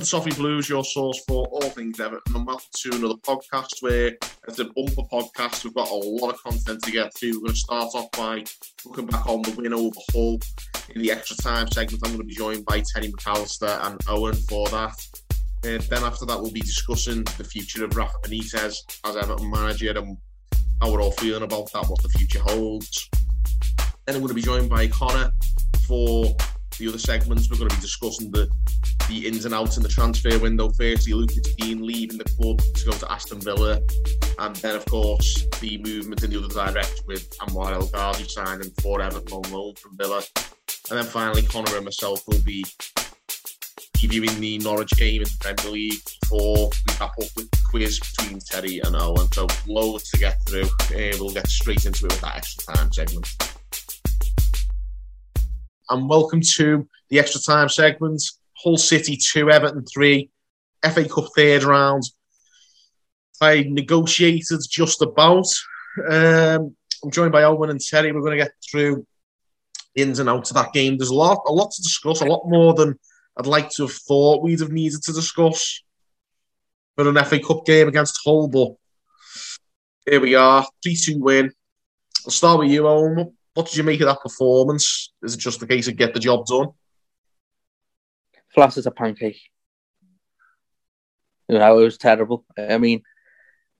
Welcome to the Blues, your source for all things Everton, and welcome to another podcast where it's an bumper podcast. We've got a lot of content to get through. We're going to start off by looking back on the win over Hull in the extra time segment. I'm going to be joined by Terry McAllister and Owen for that. Uh, then after that, we'll be discussing the future of Rafa Benitez as Everton manager and how we're all feeling about that, what the future holds. Then I'm going to be joined by Connor for the other segments. We're going to be discussing the the ins and outs in the transfer window. Firstly, Lucas Digne leaving the club to go to Aston Villa, and then of course the movement in the other direction with Anwar El Ghazi signing for Everton on loan from Villa, and then finally Connor and myself will be previewing the Norwich game in the Premier League before we wrap up with the quiz between Terry and Owen. So loads to get through. Uh, we'll get straight into it with that extra time segment. And welcome to the extra time segment. Hull City 2, Everton 3, FA Cup third round. I negotiated just about. Um, I'm joined by Owen and Terry. We're going to get through ins and outs of that game. There's a lot, a lot to discuss, a lot more than I'd like to have thought we'd have needed to discuss for an FA Cup game against Hull. But here we are, 3 2 win. I'll start with you, Owen. What did you make of that performance? Is it just a case of get the job done? flat as a pancake. You know, it was terrible. I mean,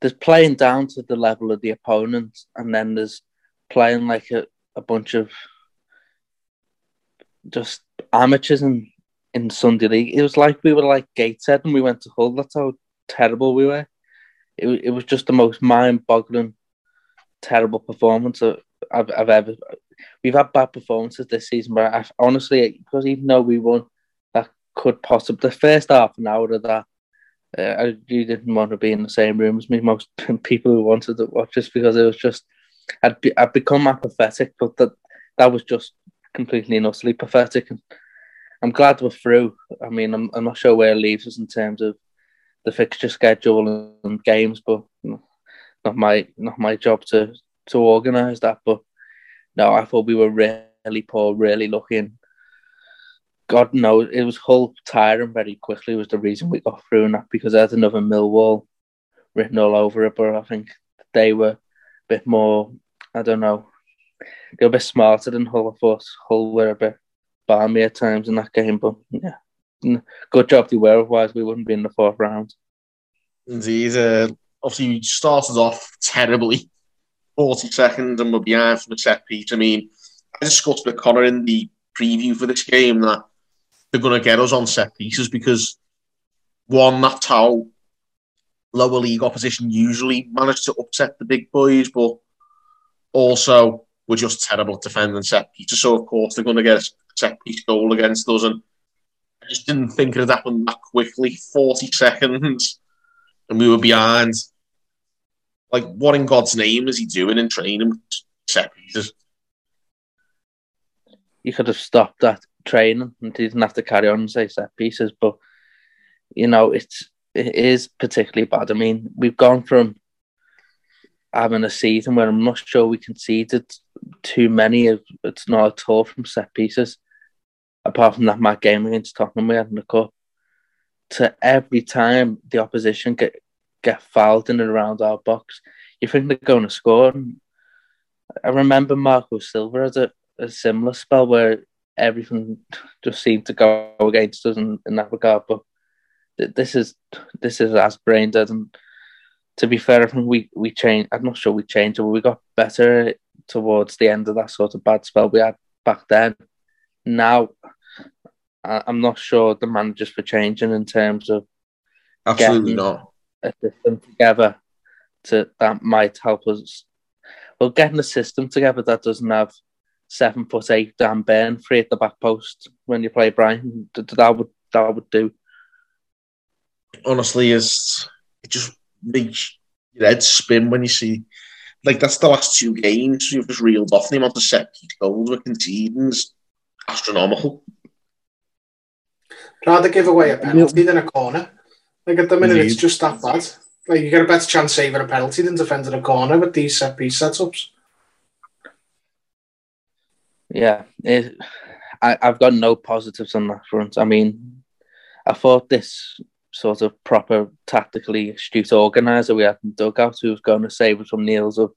there's playing down to the level of the opponent, and then there's playing like a, a bunch of just amateurs in, in Sunday League. It was like we were like Gateshead and we went to Hull. That's how terrible we were. It, it was just the most mind boggling, terrible performance I've, I've ever. We've had bad performances this season, but I, honestly, because even though we won, that could possibly the first half an hour of that. Uh, I you didn't want to be in the same room as me. Most people who wanted to watch just because it was just I'd be, I'd become apathetic, but that that was just completely and utterly pathetic. And I'm glad we're through. I mean, I'm I'm not sure where it leaves us in terms of the fixture schedule and games, but not my not my job to to organise that. But no, I thought we were really poor, really and God knows it was Hull tiring very quickly was the reason we got through and that because there's another Millwall written all over it. But I think they were a bit more, I don't know, they were a bit smarter than Hull. I thought Hull were a bit balmy at times in that game. But yeah, good job they were. Otherwise, we wouldn't be in the fourth round. Indeed. Uh, obviously, we started off terribly. 40 seconds and we're behind from a set piece. I mean, I discussed with Connor in the preview for this game that they're going to get us on set pieces because one, that's how lower league opposition usually manage to upset the big boys, but also we're just terrible at defending set pieces. So of course they're going to get a set piece goal against us, and I just didn't think it had happened that quickly. Forty seconds, and we were behind. Like, what in God's name is he doing in training set pieces? You could have stopped that training and didn't have to carry on and say set pieces. But you know, it's it is particularly bad. I mean, we've gone from having a season where I'm not sure we conceded too many of it's not at all from set pieces. Apart from that mad game against Tottenham we had in the cup. To every time the opposition get get fouled in and around our box, you think they're going to score. I remember Marco Silva had a, a similar spell where everything just seemed to go against us in, in that regard. But this is this is as brain dead. And to be fair, I think we we changed. I'm not sure we changed, but we got better towards the end of that sort of bad spell we had back then. Now, I'm not sure the managers for changing in terms of absolutely not a system together to that might help us. Well, getting a system together that doesn't have seven foot eight Dan Burn free at the back post when you play Brighton. That would that would do. honestly is it just makes your head spin when you see like that's the last two games you've just reeled off the amount of set piece goals we're conceding is astronomical. Rather give away a penalty than a corner. Like at the minute, Indeed. it's just that bad. Like you get a better chance saving a penalty than defending a corner with these set piece setups. Yeah, it, I, I've got no positives on that front. I mean, I thought this sort of proper tactically astute organizer we had in dugout who was going to save us from Neil's of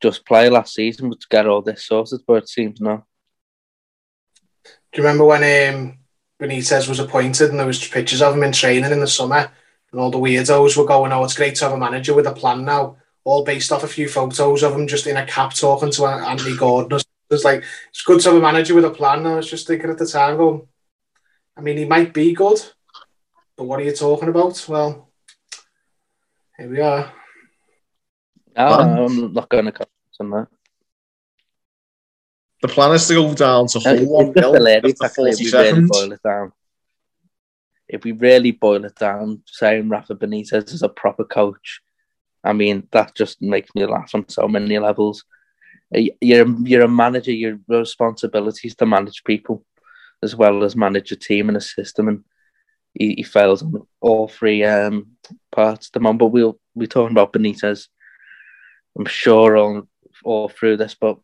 just play last season to get all this sorted, but it seems not. Do you remember when um, Benitez was appointed and there was pictures of him in training in the summer and all the weirdos were going, oh, it's great to have a manager with a plan now, all based off a few photos of him just in a cap talking to Anthony Gordon. It's like, it's good to have a manager with a plan. Now. I was just thinking at the time, going, I mean, he might be good, but what are you talking about? Well, here we are. Oh, I'm not going to comment on that. The plan is to go down to Hull one nil after forty seconds. Really boil it down. If we really boil it down, saying Rafa Benitez is a proper coach, I mean that just makes me laugh on so many levels. You're you're a manager. Your responsibility is to manage people as well as manage a team and a system, and he, he fails on all three um, parts at the moment. But we'll be talking about Benitez. I'm sure all all through this, but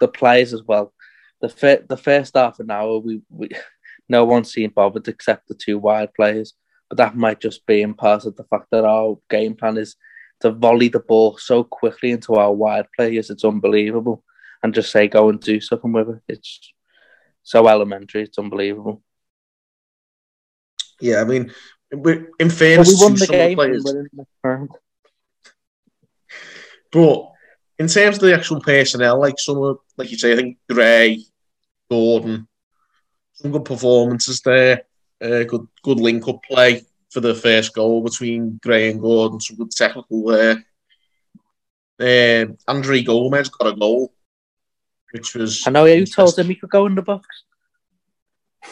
the players as well. The fir- the first half an hour, we, we no one seemed bothered except the two wide players. But that might just be in part of the fact that our game plan is to volley the ball so quickly into our wide players. It's unbelievable, and just say go and do something with it. It's so elementary. It's unbelievable. Yeah, I mean, in fairness well, we won the game players, but in terms of the actual personnel, like some of, like you say, I think Gray, Gordon, some good performances there. Uh, good, good link-up play for the first goal between Gray and Gordon. Some good technical there. Uh, Andre Gomez got a goal, which was. I know you told him he could go in the box.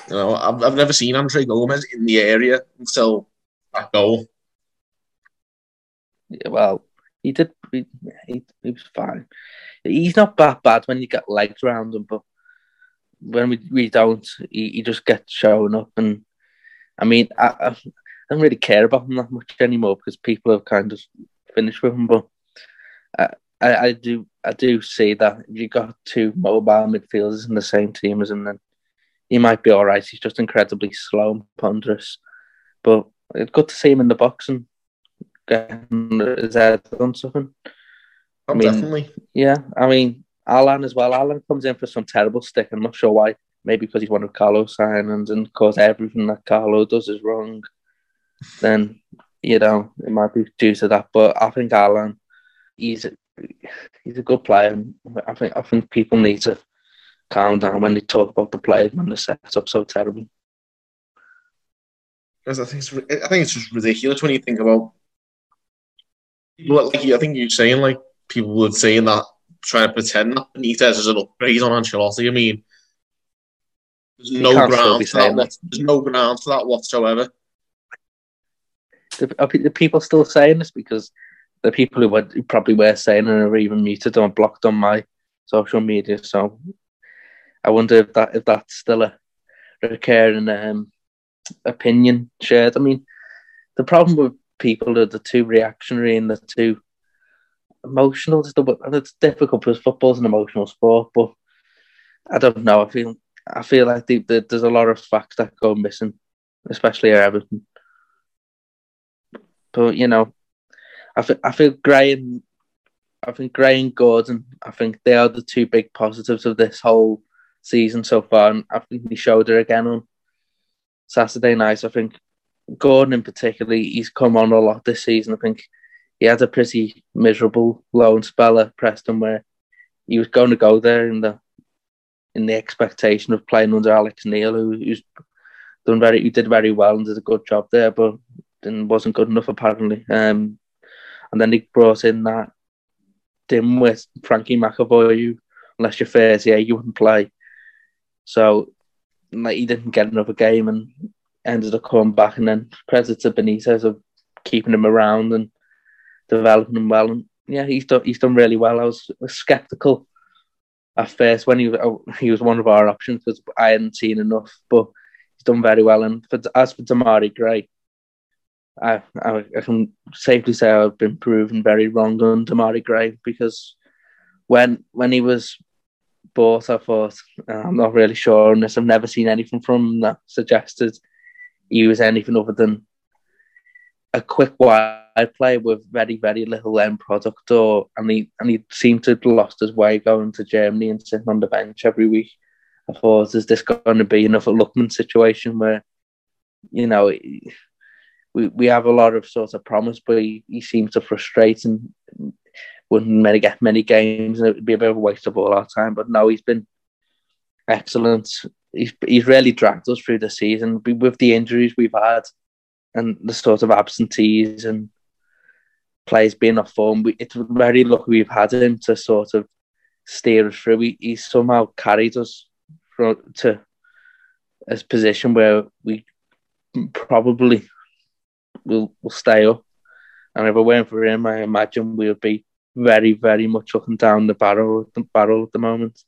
You know, I've, I've never seen Andre Gomez in the area until that goal. Yeah, well, he did. He, he, he was fine. He's not that bad when you get legs around him, but when we, we don't, he, he just gets shown up. And I mean, I, I don't really care about him that much anymore because people have kind of finished with him. But I, I, I do I do see that if you got two mobile midfielders in the same team as him, then he might be all right. He's just incredibly slow and ponderous. But it's good to see him in the box and getting his head on something. I mean, definitely. Yeah, I mean, Alan as well. Alan comes in for some terrible stick. I'm not sure why. Maybe because he's one of Carlo's signings and because everything that Carlo does is wrong. Then, you know, it might be due to that. But I think Alan, he's a, he's a good player. I think I think people need to calm down when they talk about the players when the set up so terrible. I think it's, I think it's just ridiculous when you think about like I think you're saying like people would say that trying to pretend that Benitez is an upgrade on Ancelotti. I mean, there's no ground for that. that. There's no ground for that whatsoever. Are the people still saying this because the people who, were, who probably were saying and are even muted or blocked on my social media. So I wonder if that if that's still a recurring um, opinion shared. I mean, the problem with people are the too reactionary and the too emotional. It's, the, it's difficult because football's an emotional sport, but I don't know. I feel I feel like the, the, there's a lot of facts that go missing, especially at Everton. But you know, I feel I feel Gray and I think Gray and Gordon. I think they are the two big positives of this whole season so far, and I think he showed it again on Saturday night. I think Gordon in particular, he's come on a lot this season. I think he had a pretty miserable loan spell at Preston where he was going to go there in the in the expectation of playing under Alex Neil, who, who's done very, who did very well and did a good job there, but then wasn't good enough apparently. Um, and then he brought in that dim with Frankie McAvoy, who, unless you're first, yeah, you wouldn't play. So like he didn't get another game, and ended up coming back, and then credit to Benitez of keeping him around and developing him well. And yeah, he's done he's done really well. I was, was skeptical at first when he was oh, he was one of our options because I hadn't seen enough, but he's done very well. And for, as for Demarai Gray, I, I, I can safely say I've been proven very wrong on Demarai Gray because when when he was bought, I thought uh, I'm not really sure on this. I've never seen anything from that suggested he was anything other than a quick wide play with very very little end product, or and he and he seemed to have lost his way going to Germany and sitting on the bench every week. I thought, is this going to be another Lookman situation where, you know, we, we have a lot of sort of promise, but he, he seems to frustrate and wouldn't many get many games, and it would be a bit of a waste of all our time. But no, he's been excellent. He's he's really dragged us through the season with the injuries we've had and the sort of absentees and players being off form. We, it's very lucky we've had him to sort of steer us through. He, he somehow carried us to a position where we probably will will stay up. And if it weren't for him, I imagine we would be very, very much looking down the barrel the barrel at the moment.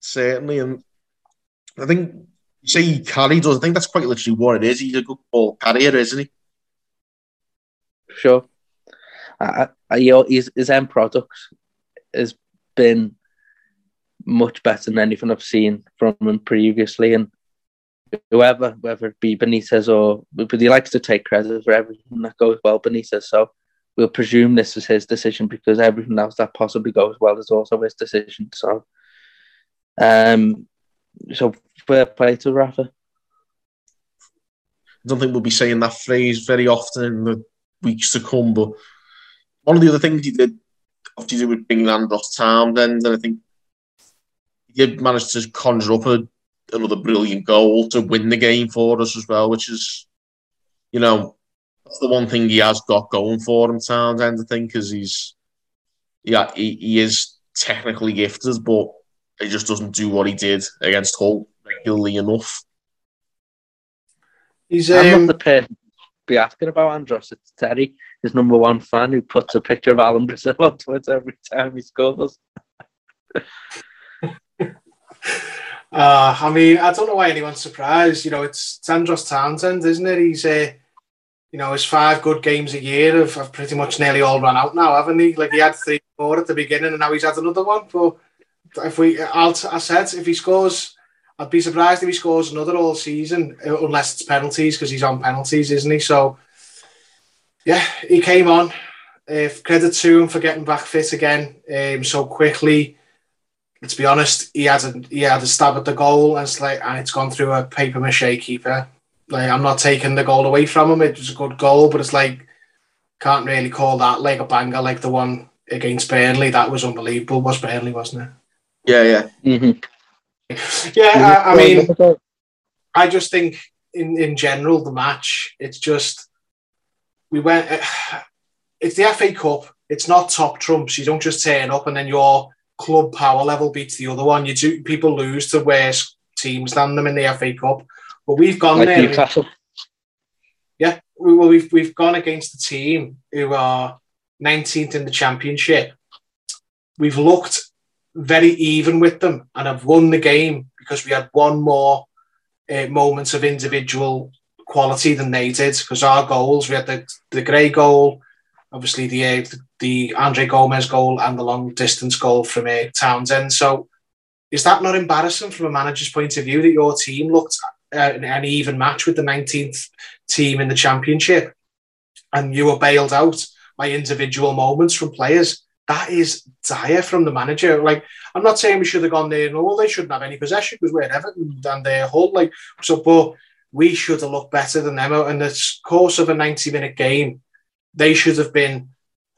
Certainly, and I think you say he carried us. I think that's quite literally what it is. He's a good ball carrier, isn't he? Sure. I, I, his, his end product has been much better than anything I've seen from him previously. And whoever, whether it be Benitez or, but he likes to take credit for everything that goes well, Benitez. So we'll presume this is his decision because everything else that possibly goes well is also his decision. So, um, so fair play to Rafa. I don't think we'll be saying that phrase very often in the weeks to come, but one of the other things he did, after do with bringing Andros Townsend, and I think he did manage to conjure up a, another brilliant goal to win the game for us as well, which is, you know, that's the one thing he has got going for him, Townsend, I think, because he's, yeah, he, he is technically gifted, but he just doesn't do what he did against Hull regularly enough. He's um, I'm not um, the person to be asking about Andros. It's Terry, his number one fan, who puts a picture of Alan Brazil on Twitter every time he scores. Uh, I mean, I don't know why anyone's surprised. You know, it's Andros Townsend, isn't it? He's uh, you know, his five good games a year have, have pretty much nearly all run out now, haven't he? Like he had three, four at the beginning, and now he's had another one. But if we, I'll, I said, if he scores I'd be surprised if he scores another all season, uh, unless it's penalties, because he's on penalties, isn't he? So, yeah, he came on. Uh, credit to him for getting back fit again um, so quickly. Let's be honest, he had a he had a stab at the goal, and it's like, and it's gone through a paper mache keeper. Like, I'm not taking the goal away from him. It was a good goal, but it's like can't really call that like a banger like the one against Burnley. That was unbelievable. Was Burnley, wasn't it? Yeah, yeah. Mm-hmm. Yeah, I, I mean, I just think in in general the match, it's just we went. It's the FA Cup. It's not top trumps. You don't just turn up and then your club power level beats the other one. You do people lose to worse teams than them in the FA Cup. But we've gone like there. Newcastle. Yeah, we, well, we've we've gone against the team who are 19th in the championship. We've looked very even with them and have won the game because we had one more uh, moments of individual quality than they did. Because our goals we had the the Gray goal obviously the uh, the Andre Gomez goal and the long distance goal from uh, Townsend. So is that not embarrassing from a manager's point of view that your team looked at an even match with the 19th team in the championship? And you were bailed out by individual moments from players that is dire from the manager. Like, I'm not saying we should have gone there. No, well, they shouldn't have any possession because we're Everton and their whole like so. But we should have looked better than them. In the course of a 90 minute game, they should have been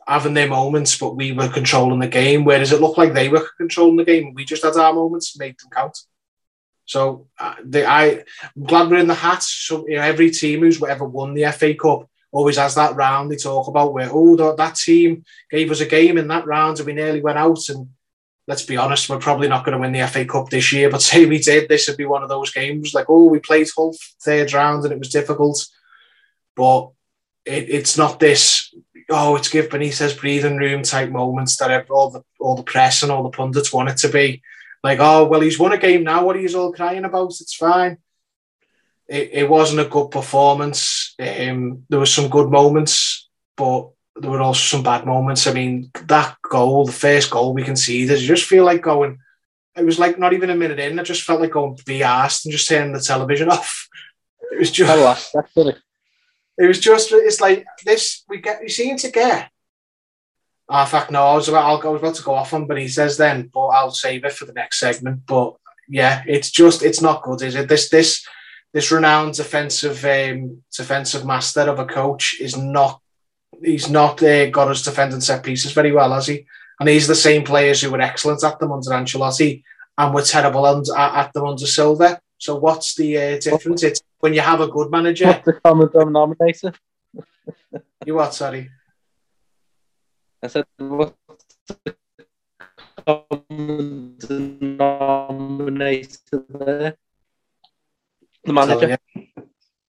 having their moments, but we were controlling the game. Whereas it looked like they were controlling the game. We just had our moments, made them count. So uh, they, I, I'm glad we're in the hat. So you know, every team who's ever won the FA Cup always has that round they talk about where oh that, that team gave us a game in that round and we nearly went out and let's be honest, we're probably not going to win the FA Cup this year. But say we did, this would be one of those games like, oh, we played Hull third round and it was difficult. But it, it's not this, oh, it's give Benitez breathing room type moments that all the all the press and all the pundits want it to be. Like, oh, well, he's won a game now. What are you all crying about? It's fine. It, it wasn't a good performance. Um, there were some good moments, but there were also some bad moments. I mean, that goal, the first goal we conceded, you just feel like going. It was like not even a minute in. I just felt like going be asked and just turning the television off. It was just. Oh, it was just. It's like this. We get. You seem to get. Oh, in fact, no. I was about. I'll, I was about to go off on, but he says then, but I'll save it for the next segment. But yeah, it's just. It's not good, is it? This. This. This renowned defensive um, defensive master of a coach is not he's not uh, got us defending set pieces very well, has he? And he's the same players who were excellent at them under Ancelotti and were terrible under, at them under Silva. So what's the uh, difference? It's when you have a good manager. What's the common denominator? you what? Sorry. I said what's the common denominator there? The manager.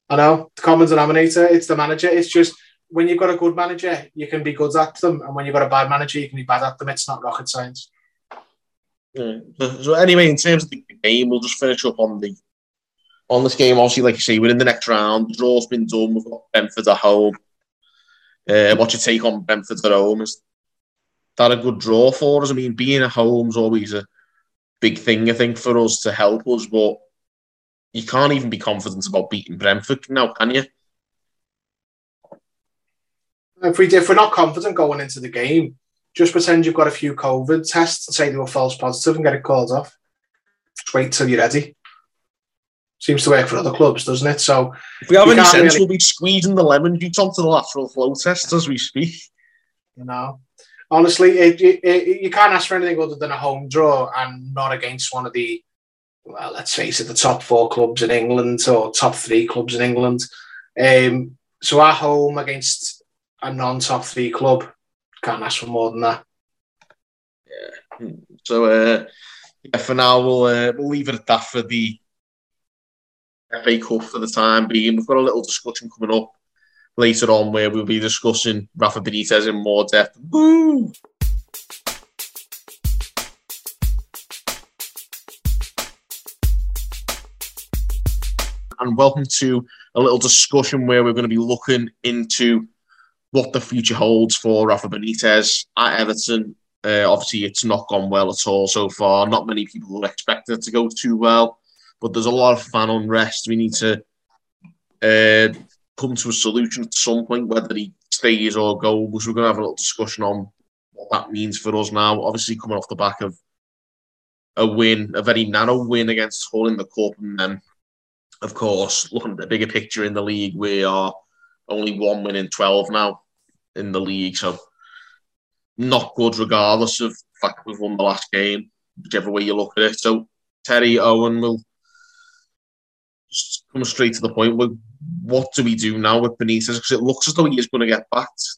I know the common denominator. It's the manager. It's just when you've got a good manager, you can be good at them, and when you've got a bad manager, you can be bad at them. It's not rocket science. Yeah. So anyway, in terms of the game, we'll just finish up on the on this game. Obviously, like you say, we're in the next round. The draw's been done. We've got Brentford at home. Uh, what's your take on Brentford at home? Is that a good draw for us? I mean, being at home is always a big thing, I think, for us to help us, but you can't even be confident about beating Brentford now, can you? If we if we're not confident going into the game, just pretend you've got a few COVID tests and say they were false positive and get it called off. Just wait till you're ready. Seems to work for other clubs, doesn't it? So if we have any sense, really... we'll be squeezing the lemon juice onto the lateral flow test as we speak. You know, honestly, it, it, it, you can't ask for anything other than a home draw and not against one of the, well, let's face it, the top four clubs in England or top three clubs in England. Um, so our home against a non-top three club. Can't ask for more than that. Yeah. So uh, yeah, for now we'll uh, we'll leave it at that for the FA Cup for the time being. We've got a little discussion coming up later on where we'll be discussing Rafa Benitez in more depth. Woo! And welcome to a little discussion where we're going to be looking into what the future holds for Rafa Benitez at Everton. Uh, obviously, it's not gone well at all so far. Not many people will expect it to go too well, but there's a lot of fan unrest. We need to uh, come to a solution at some point, whether he stays or goes. We're going to have a little discussion on what that means for us now. Obviously, coming off the back of a win, a very narrow win against Hull in the Cup, and then, of course, looking at the bigger picture in the league, we are only one win in 12 now in the league. So not good regardless of the fact we've won the last game, whichever way you look at it. So Terry Owen will just come straight to the point. With what do we do now with Benitez? Because it looks as though he is going to get backed.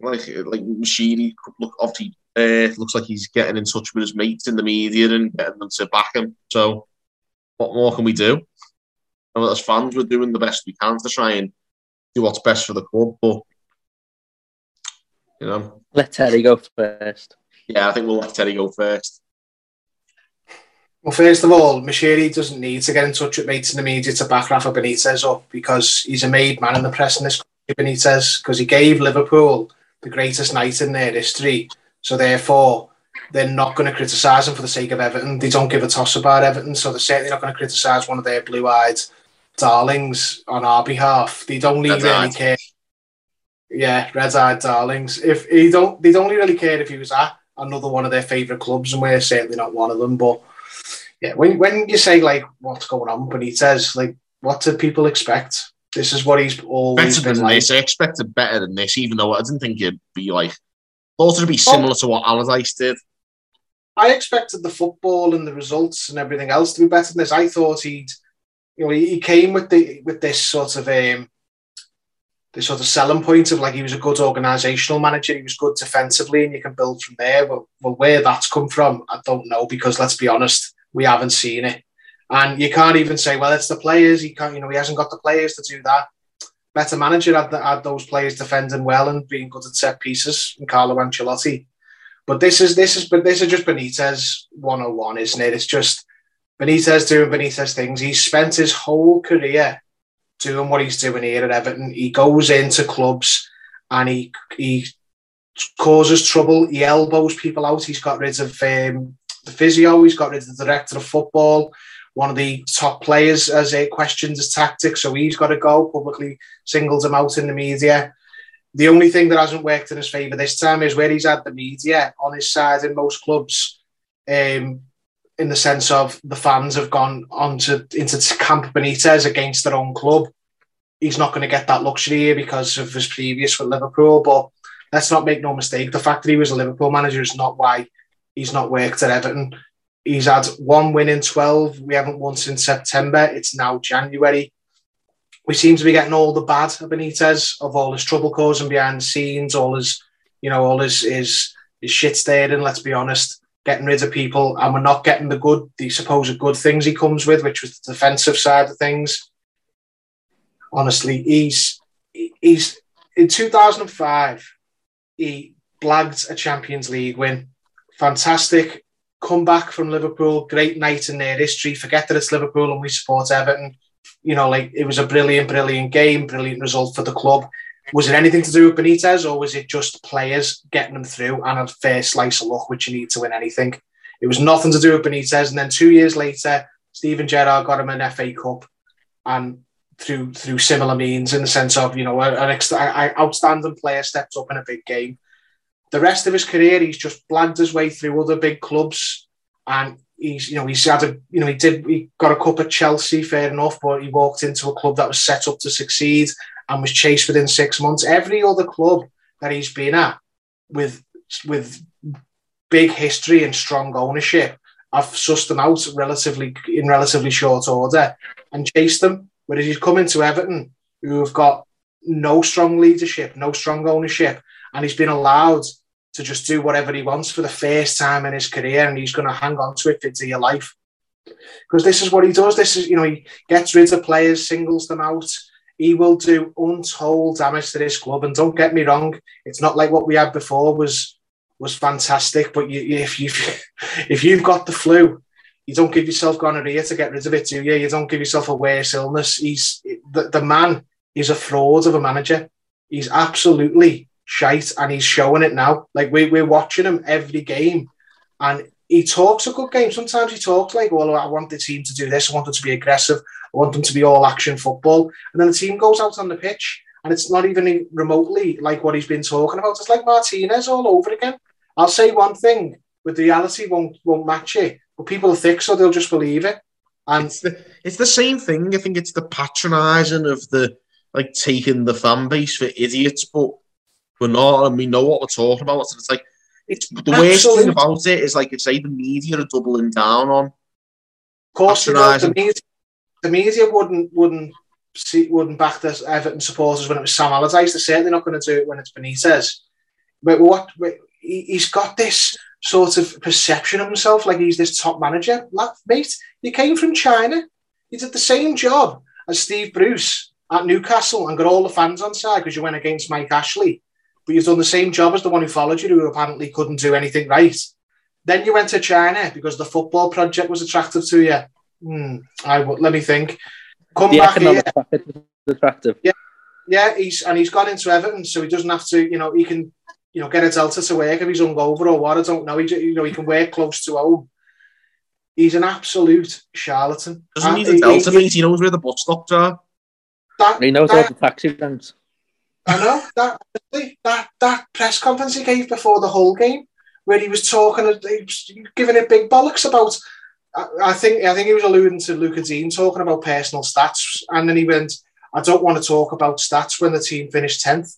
Like like Moshiri, look obviously uh, looks like he's getting in touch with his mates in the media and getting them to back him. So what more can we do? And as fans, we're doing the best we can to try and do what's best for the club. But you know, let Terry go first. Yeah, I think we'll let Terry go first. Well, first of all, Moshiri doesn't need to get in touch with mates in the media to back Rafa Benitez up because he's a made man in the press in this country, Benitez, because he gave Liverpool the greatest night in their history. So therefore, they're not going to criticise him for the sake of Everton. They don't give a toss about Everton, so they're certainly not going to criticise one of their blue-eyed darlings on our behalf. They'd only red really care. Yeah, red-eyed darlings. If he don't, they'd only really care if he was at another one of their favourite clubs, and we're certainly not one of them. But yeah, when when you say like what's going on, but he says like, what do people expect? This is what he's always better been than like. this. I expected better than this, even though I didn't think it'd be like thought it'd be oh. similar oh. to what Allardyce did. I expected the football and the results and everything else to be better than this. I thought he'd you know, he, came with the with this sort of um, the sort of selling point of like he was a good organisational manager, he was good defensively, and you can build from there. But well, where that's come from, I don't know because let's be honest, we haven't seen it, and you can't even say, well, it's the players. He can't, you know, he hasn't got the players to do that. Better manager had, had those players defending well and being good at set pieces, and Carlo Ancelotti. But this is this is but this is just Benitez 101, isn't it? It's just Benitez doing Benitez things. He's spent his whole career doing what he's doing here at Everton. He goes into clubs and he he causes trouble. He elbows people out. He's got rid of um, the physio. He's got rid of the director of football. One of the top players has uh, questioned his tactics, so he's got to go. Publicly singles him out in the media. The only thing that hasn't worked in his favour this time is where he's had the media on his side in most clubs. Um, in the sense of the fans have gone on to into Camp Benitez against their own club. He's not going to get that luxury here because of his previous with Liverpool. But let's not make no mistake: the fact that he was a Liverpool manager is not why he's not worked at Everton. He's had one win in twelve. We haven't won since September. It's now January. We seem to be getting all the bad of Benitez, of all his trouble causing behind the scenes, all his, you know, all his his, his shit staring. Let's be honest getting rid of people, and we're not getting the good, the supposed good things he comes with, which was the defensive side of things. Honestly, he's he's in 2005, he blagged a Champions League win. Fantastic comeback from Liverpool, great night in their history. Forget that it's Liverpool and we support Everton. You know, like it was a brilliant, brilliant game, brilliant result for the club. Was it anything to do with Benitez, or was it just players getting them through and a fair slice of luck, which you need to win anything? It was nothing to do with Benitez. And then two years later, Steven Gerrard got him an FA Cup, and through through similar means, in the sense of you know an ex- outstanding player stepped up in a big game. The rest of his career, he's just blagged his way through other big clubs, and he's you know he's had a you know he did he got a cup at Chelsea, fair enough, but he walked into a club that was set up to succeed and was chased within six months. Every other club that he's been at with with big history and strong ownership, I've sussed them out relatively in relatively short order and chased them. Whereas he's come into Everton, who have got no strong leadership, no strong ownership, and he's been allowed to just do whatever he wants for the first time in his career, and he's going to hang on to it for dear life. Because this is what he does. This is, you know, he gets rid of players, singles them out, he will do untold damage to this club. And don't get me wrong, it's not like what we had before was was fantastic. But you, if you if you've got the flu, you don't give yourself gonorrhea to get rid of it, do you? You don't give yourself a worse illness. He's the, the man is a fraud of a manager. He's absolutely shite, and he's showing it now. Like we, we're watching him every game, and he talks a good game. Sometimes he talks like, "Well, I want the team to do this. I want them to be aggressive. I want them to be all action football. And then the team goes out on the pitch and it's not even remotely like what he's been talking about. It's like Martinez all over again. I'll say one thing, but reality won't won't match it. But people are thick, so they'll just believe it. And it's the, it's the same thing. I think it's the patronising of the like taking the fan base for idiots, but we're not, and we know what we're talking about. And it's like it's the Absolutely. worst thing about it is like it's like the media are doubling down on. Of course, you know, the media, the media wouldn't wouldn't see, wouldn't back the Everton supporters when it was Sam Allardyce. They're certainly not going to do it when it's Benitez. But what he's got this sort of perception of himself, like he's this top manager. Like, mate, you came from China. You did the same job as Steve Bruce at Newcastle and got all the fans on side because you went against Mike Ashley. But you've done the same job as the one who followed you, who apparently couldn't do anything right. Then you went to China because the football project was attractive to you Hmm, I would let me think. Come the back here. attractive. Yeah, yeah. He's and he's gone into Everton, so he doesn't have to. You know, he can. You know, get a Delta to work if he's hungover or what. I don't know. He, you know, he can work close to home. He's an absolute charlatan. Doesn't need a Delta, he, mate. He knows where the bus stops are. That, he knows that, all the taxi ranks. I know that that that press conference he gave before the whole game, where he was talking, he was giving it big bollocks about I, think I think he was alluding to Lucas Digne talking about personal stats, and then he went, "I don't want to talk about stats when the team finished tenth.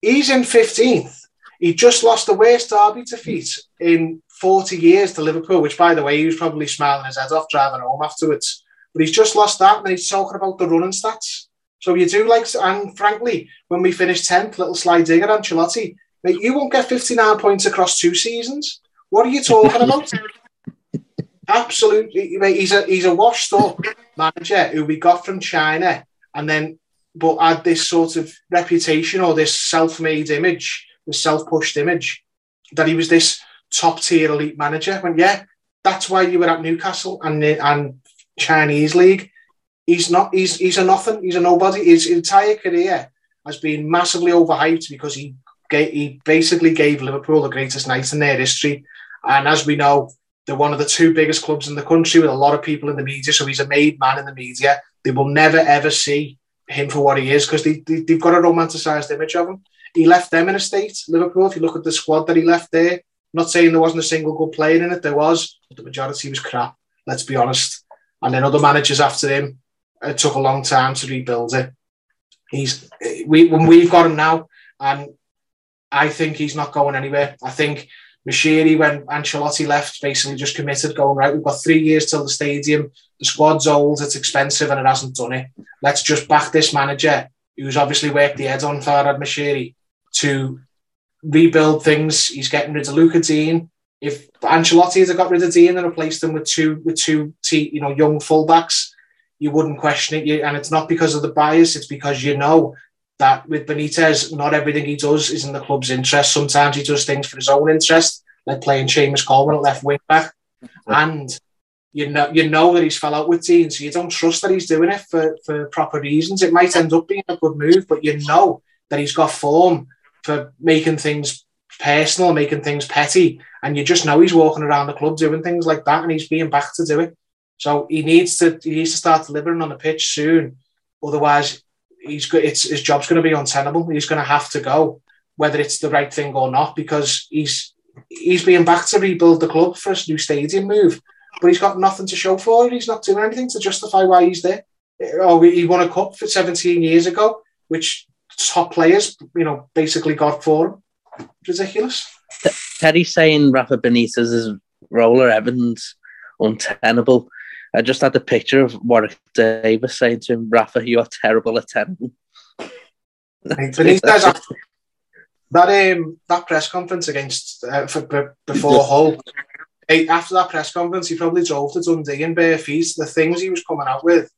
He's in fifteenth. He just lost the worst derby defeat in forty years to Liverpool, which, by the way, he was probably smiling his head off driving home afterwards. But he's just lost that, and he's talking about the running stats. So you do like, and frankly, when we finish 10th, little slide digger, Ancelotti, mate, you won't get 59 points across two seasons. What are you talking about? Absolutely, mate, he's a he's a washed up manager who we got from China, and then but had this sort of reputation or this self-made image, this self-pushed image, that he was this top-tier elite manager. When yeah, that's why you were at Newcastle and and Chinese league he's not. He's he's a nothing. He's a nobody. His entire career has been massively overhyped because he gave, he basically gave Liverpool the greatest night in their history. And as we know, they're one of the two biggest clubs in the country with a lot of people in the media. So he's a made man in the media. They will never ever see him for what he is because they, they, have got a romanticised image of him. He left them in a state, Liverpool. If you look at the squad that he left there, not saying there wasn't a single good player in it, there was, but the majority was crap. Let's be honest. And then other managers after him it took a long time to rebuild it. He's we when we've got him now, and I think he's not going anywhere. I think Moshiri, when Ancelotti left, basically just committed, going right. We've got three years till the stadium. The squad's old, it's expensive, and it hasn't done it. Let's just back this manager, who's obviously worked the head on Farhad Moshiri, to rebuild things. He's getting rid of Lucas Digne. If Ancelotti had got rid of Digne and replaced him with two with two, you know, young fullbacks, you wouldn't question it. and it's not because of the bias, it's because you know that with Benitez, not everything he does is in the club's interest. Sometimes he does things for his own interest, like playing Seamus Coleman at left wing back. And you know you know that he's fell out with Digne, so you don't trust that he's doing it for, for proper reasons. It might end up being a good move, but you know that he's got form for making things personal, making things petty, and you just know he's walking around the club doing things like that, and he's being back to do it. So he needs to he needs to start delivering on the pitch soon. Otherwise, he's. It's his job's going to be untenable. He's going to have to go, whether it's the right thing or not, because he's he's being back to rebuild the club for his new stadium move. But he's got nothing to show for it. He's not doing anything to justify why he's there. Oh, he won a cup for 17 years ago, which top players, you know, basically got for him. Ridiculous. Terry saying Rafa Benitez is roller Evans untenable. I just had the picture of Warwick Davis saying to him, Rafa, you're terrible at tennis. that um, that press conference against uh, for, before Hull, after that press conference, he probably drove to Dundee in bare feet. The things he was coming out with.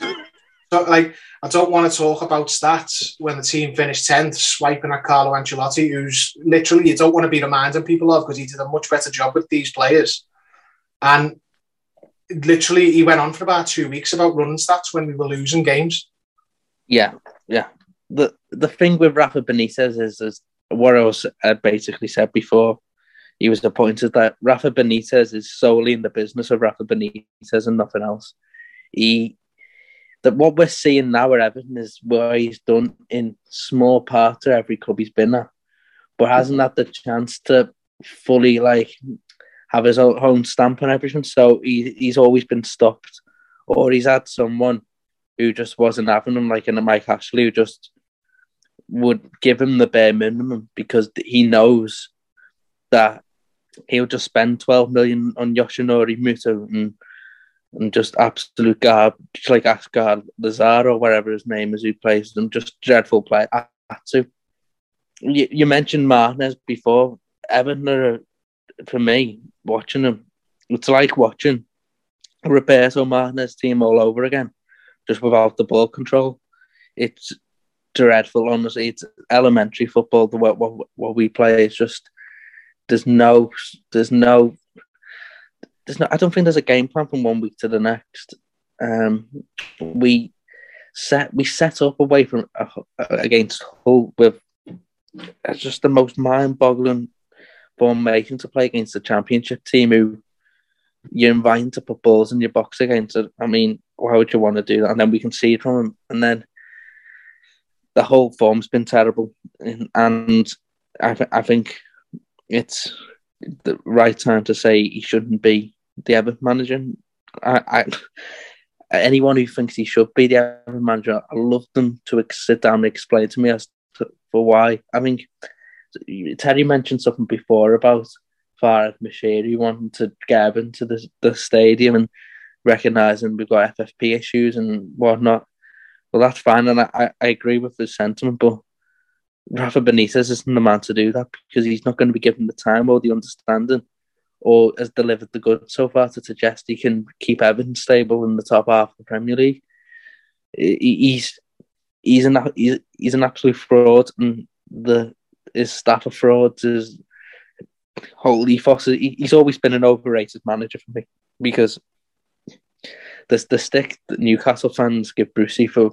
So, like, I don't want to talk about stats when the team finished tenth, swiping at Carlo Ancelotti, who's literally you don't want to be reminding people of because he did a much better job with these players. And literally he went on for about two weeks about running stats when we were losing games. Yeah, yeah. The the thing with Rafa Benitez is, is what I was had basically said before he was appointed that Rafa Benitez is solely in the business of Rafa Benitez and nothing else. He that what we're seeing now at Everton is where he's done in small part to every club he's been at, but hasn't mm-hmm. had the chance to fully like have his own stamp and everything. So he, he's always been stopped, or he's had someone who just wasn't having him, like in a Mike Ashley, who just would give him the bare minimum because he knows that he'll just spend 12 million on Yoshinori Muto and and just absolute garbage, like Achraf Lazaar or whatever his name is, who plays them, just dreadful play. to. You, you mentioned Martinez before. Everton are, for me, watching him. It's like watching Roberto Martinez team all over again, just without the ball control. It's dreadful, honestly. It's elementary football. The what, what, what we play is just there's no there's no there's no. I don't think there's a game plan from one week to the next. Um, we set we set up away from uh, against Hull with it's just the most mind-boggling formation to play against the championship team who you're inviting to put balls in your box against it. I mean, why would you want to do that? And then we can see it from them. And then the whole form's been terrible. And, I, th- I think it's the right time to say he shouldn't be the Everton manager. I, I anyone who thinks he should be the Everton manager, I love them to sit down and explain to me as to for why. I mean, Terry mentioned something before about Farhad Moshiri wanting to get into the, the stadium and recognising we've got FFP issues and whatnot. well, that's fine, and I, I agree with the sentiment, but Rafa Benitez isn't the man to do that because he's not going to be given the time or the understanding or has delivered the goods so far to suggest he can keep Everton stable in the top half of the Premier League. He's he's an he's, he's an absolute fraud, and the his staff of frauds is whole ethos. He's always been an overrated manager for me because the the stick that Newcastle fans give Brucey for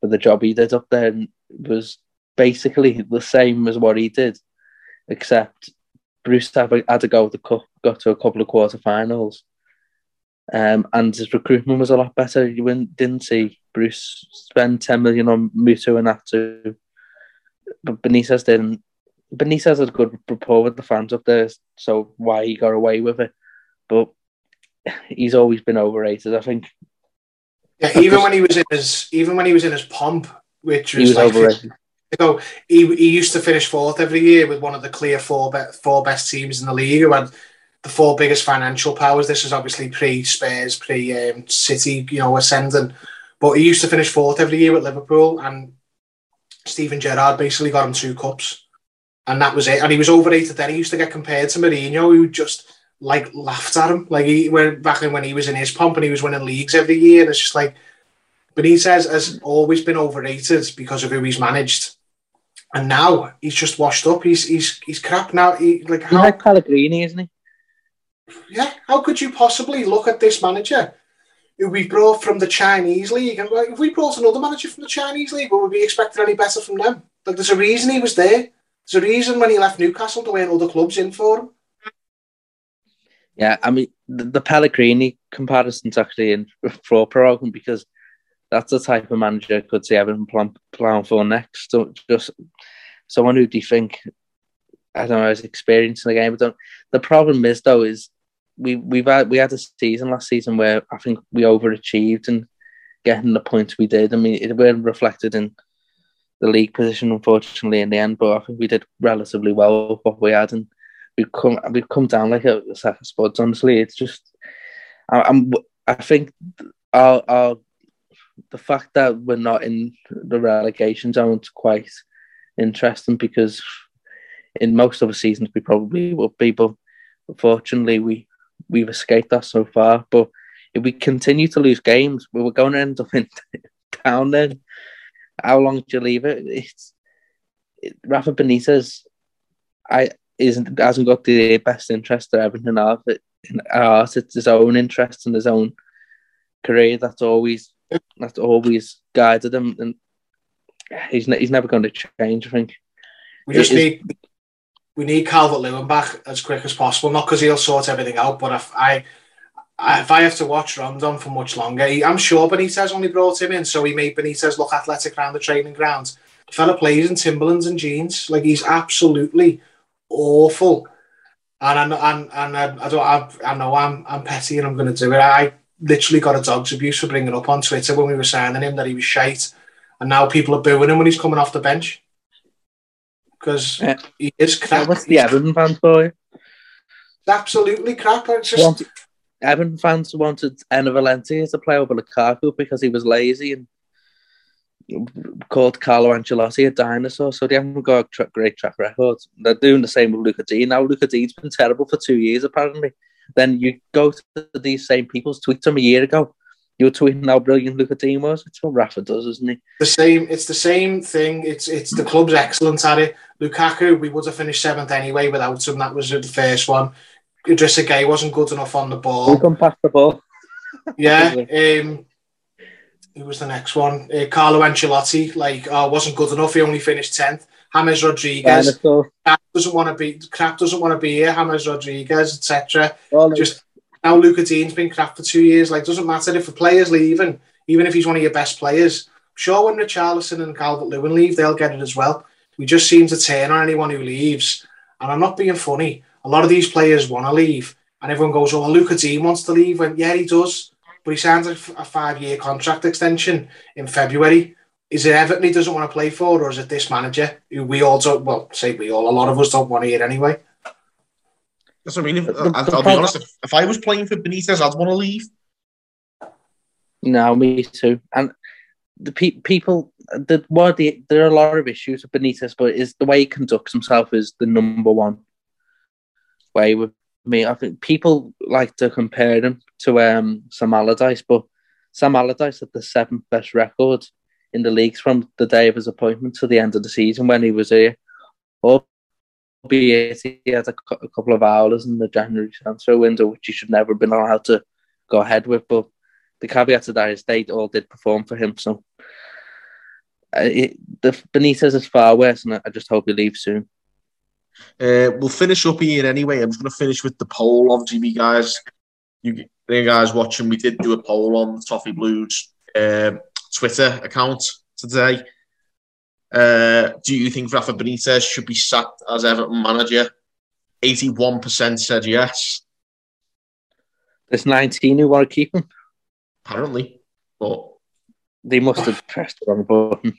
for the job he did up there was basically the same as what he did, except Bruce had, had to go with the cup, got to a couple of quarterfinals, um, and his recruitment was a lot better. You didn't see Bruce spend ten million on Muto and too, but Benitez didn't. Benitez had a good rapport with the fans up there, so why he got away with it, but he's always been overrated. I think. Yeah, even when he was in his even when he was in his pomp, which was, was like overrated. So he, he used to finish fourth every year with one of the clear four be, four best teams in the league who had the four biggest financial powers. This was obviously pre Spurs, pre um, City, you know, ascending. But he used to finish fourth every year with Liverpool, and Steven Gerrard basically got him two cups, and that was it. And he was overrated. Then he used to get compared to Mourinho, who just like laughed at him. Like he went back in when he was in his pomp and he was winning leagues every year. And it's just like Benitez has always been overrated because of who he's managed and now he's just washed up. He's he's he's crap now. He, like how, he's like Pellegrini, isn't he? Yeah. How could you possibly look at this manager who we brought from the Chinese league and like, if we brought another manager from the Chinese league, would we be expecting any better from them? Like there's a reason he was there. There's a reason when he left Newcastle there weren't other clubs in for him. Yeah, I mean the, the Pellegrini comparison's actually in for program because that's the type of manager I could see Everton plan, plan for next. So just someone who do you think I don't know has experience in the game. But the problem is though is we we've had we had a season last season where I think we overachieved and getting the points we did. I mean it weren't reflected in the league position unfortunately in the end, but I think we did relatively well with what we had and we've come we've come down like a, sack of spuds. Honestly, it's just I, I'm I think our our the fact that we're not in the relegation zone is quite interesting because in most of the seasons we probably would be, but unfortunately we we've escaped that so far. But if we continue to lose games, we're going to end up in down then. How long do you leave it? It's it, Rafa Benitez. I isn't hasn't got the best interest of everything out of it in ours. It's his own interest and his own career that's always that's always guided him, and he's ne- he's never going to change. I think we just it need. We need Calvert Lewin back as quick as possible. Not because he'll sort everything out, but if I. If I have to watch Rondon for much longer, he, I'm sure Benitez only brought him in so he made Benitez look athletic around the training ground. The fella plays in Timberlands and jeans, like he's absolutely awful. And I, and, and I, I don't I, I know I'm I'm petty and I'm going to do it. I literally got a dog's abuse for bringing up on Twitter when we were signing him that he was shite, and now people are booing him when he's coming off the bench because yeah. he is crap. what's the Everton fans for? Absolutely crap. It's just... wanted, Everton fans wanted Enner Valencia to play over Lukaku because he was lazy and called Carlo Ancelotti a dinosaur, so they haven't got a tra- great track record. They're doing the same with Lucas Digne. Now Lucas Digne's been terrible for two years apparently. Then you go to these same people's tweets from a year ago. You're tweeting how brilliant Luca Digne was. It's what Rafa does, isn't he? The same. It's the same thing. It's it's the club's excellent at it. Lukaku, we would have finished seventh anyway without him. That was the first one. Idrissa Gueye wasn't good enough on the ball. We come past the ball. yeah. Um, who was the next one? Uh, Carlo Ancelotti, like, oh, wasn't good enough. He only finished tenth. James Rodriguez. Crap doesn't want to be crap doesn't want to be here. James Rodriguez, etc. Just now, Luca Digne's been crap for two years. Like, doesn't matter if a player's leaving, even if he's one of your best players. Sure when Richarlison and Calvert Lewin leave, they'll get it as well. We just seem to turn on anyone who leaves. And I'm not being funny. A lot of these players want to leave, and everyone goes, "Oh, well, Luca Digne wants to leave." When yeah, he does, but he signs a, a five-year contract extension in February is it Everton he doesn't want to play for, or is it this manager who we all don't, well, say we all, a lot of us don't want to hear anyway? That's what I mean. If, I'll, I'll be honest, if, if, I was playing for Benitez, I'd want to leave. No, me too. And the pe- people the what the there are a lot of issues with Benitez, but is the way he conducts himself is the number one way with me. I think people like to compare him to um Sam Allardyce, but Sam Allardyce had the seventh best record in the leagues from the day of his appointment to the end of the season when he was here. Albeit he had a, a couple of hours in the January transfer window, which he should never have been allowed to go ahead with. But the caveat to that is they all did perform for him. So uh, it, the Benitez is far worse, and I just hope he leaves soon. Uh, we'll finish up here anyway. I'm just going to finish with the poll. Obviously, guys, you, you guys watching, we did do a poll on the Toffee Blues um, Twitter account today. Uh, do you think Rafa Benitez should be sacked as Everton manager? 81% said yes. There's 19 who want to keep him. Apparently. But they must have pressed the wrong button.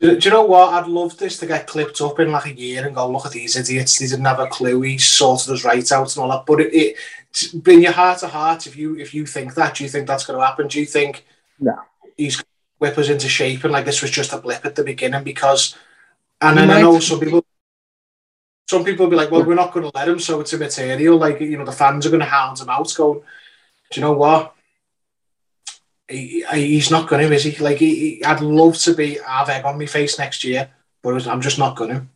Do, do, you know what? I'd love this to get clipped up in like a year and go, look at these idiots. They didn't have a clue. He sorted us right out and all that. But it, it bring your heart to heart. If you if you think that, do you think that's going to happen? Do you think no. he's whip us into shape and like this was just a blip at the beginning? Because, and then I know some people. Some people will be like, well, we're not going to let him, so it's immaterial. Like, you know, the fans are going to hound him out, going, do you know what? he, he's not going to, is he? Like, he, he, I'd love to be have egg on my face next year, but I'm just not going to.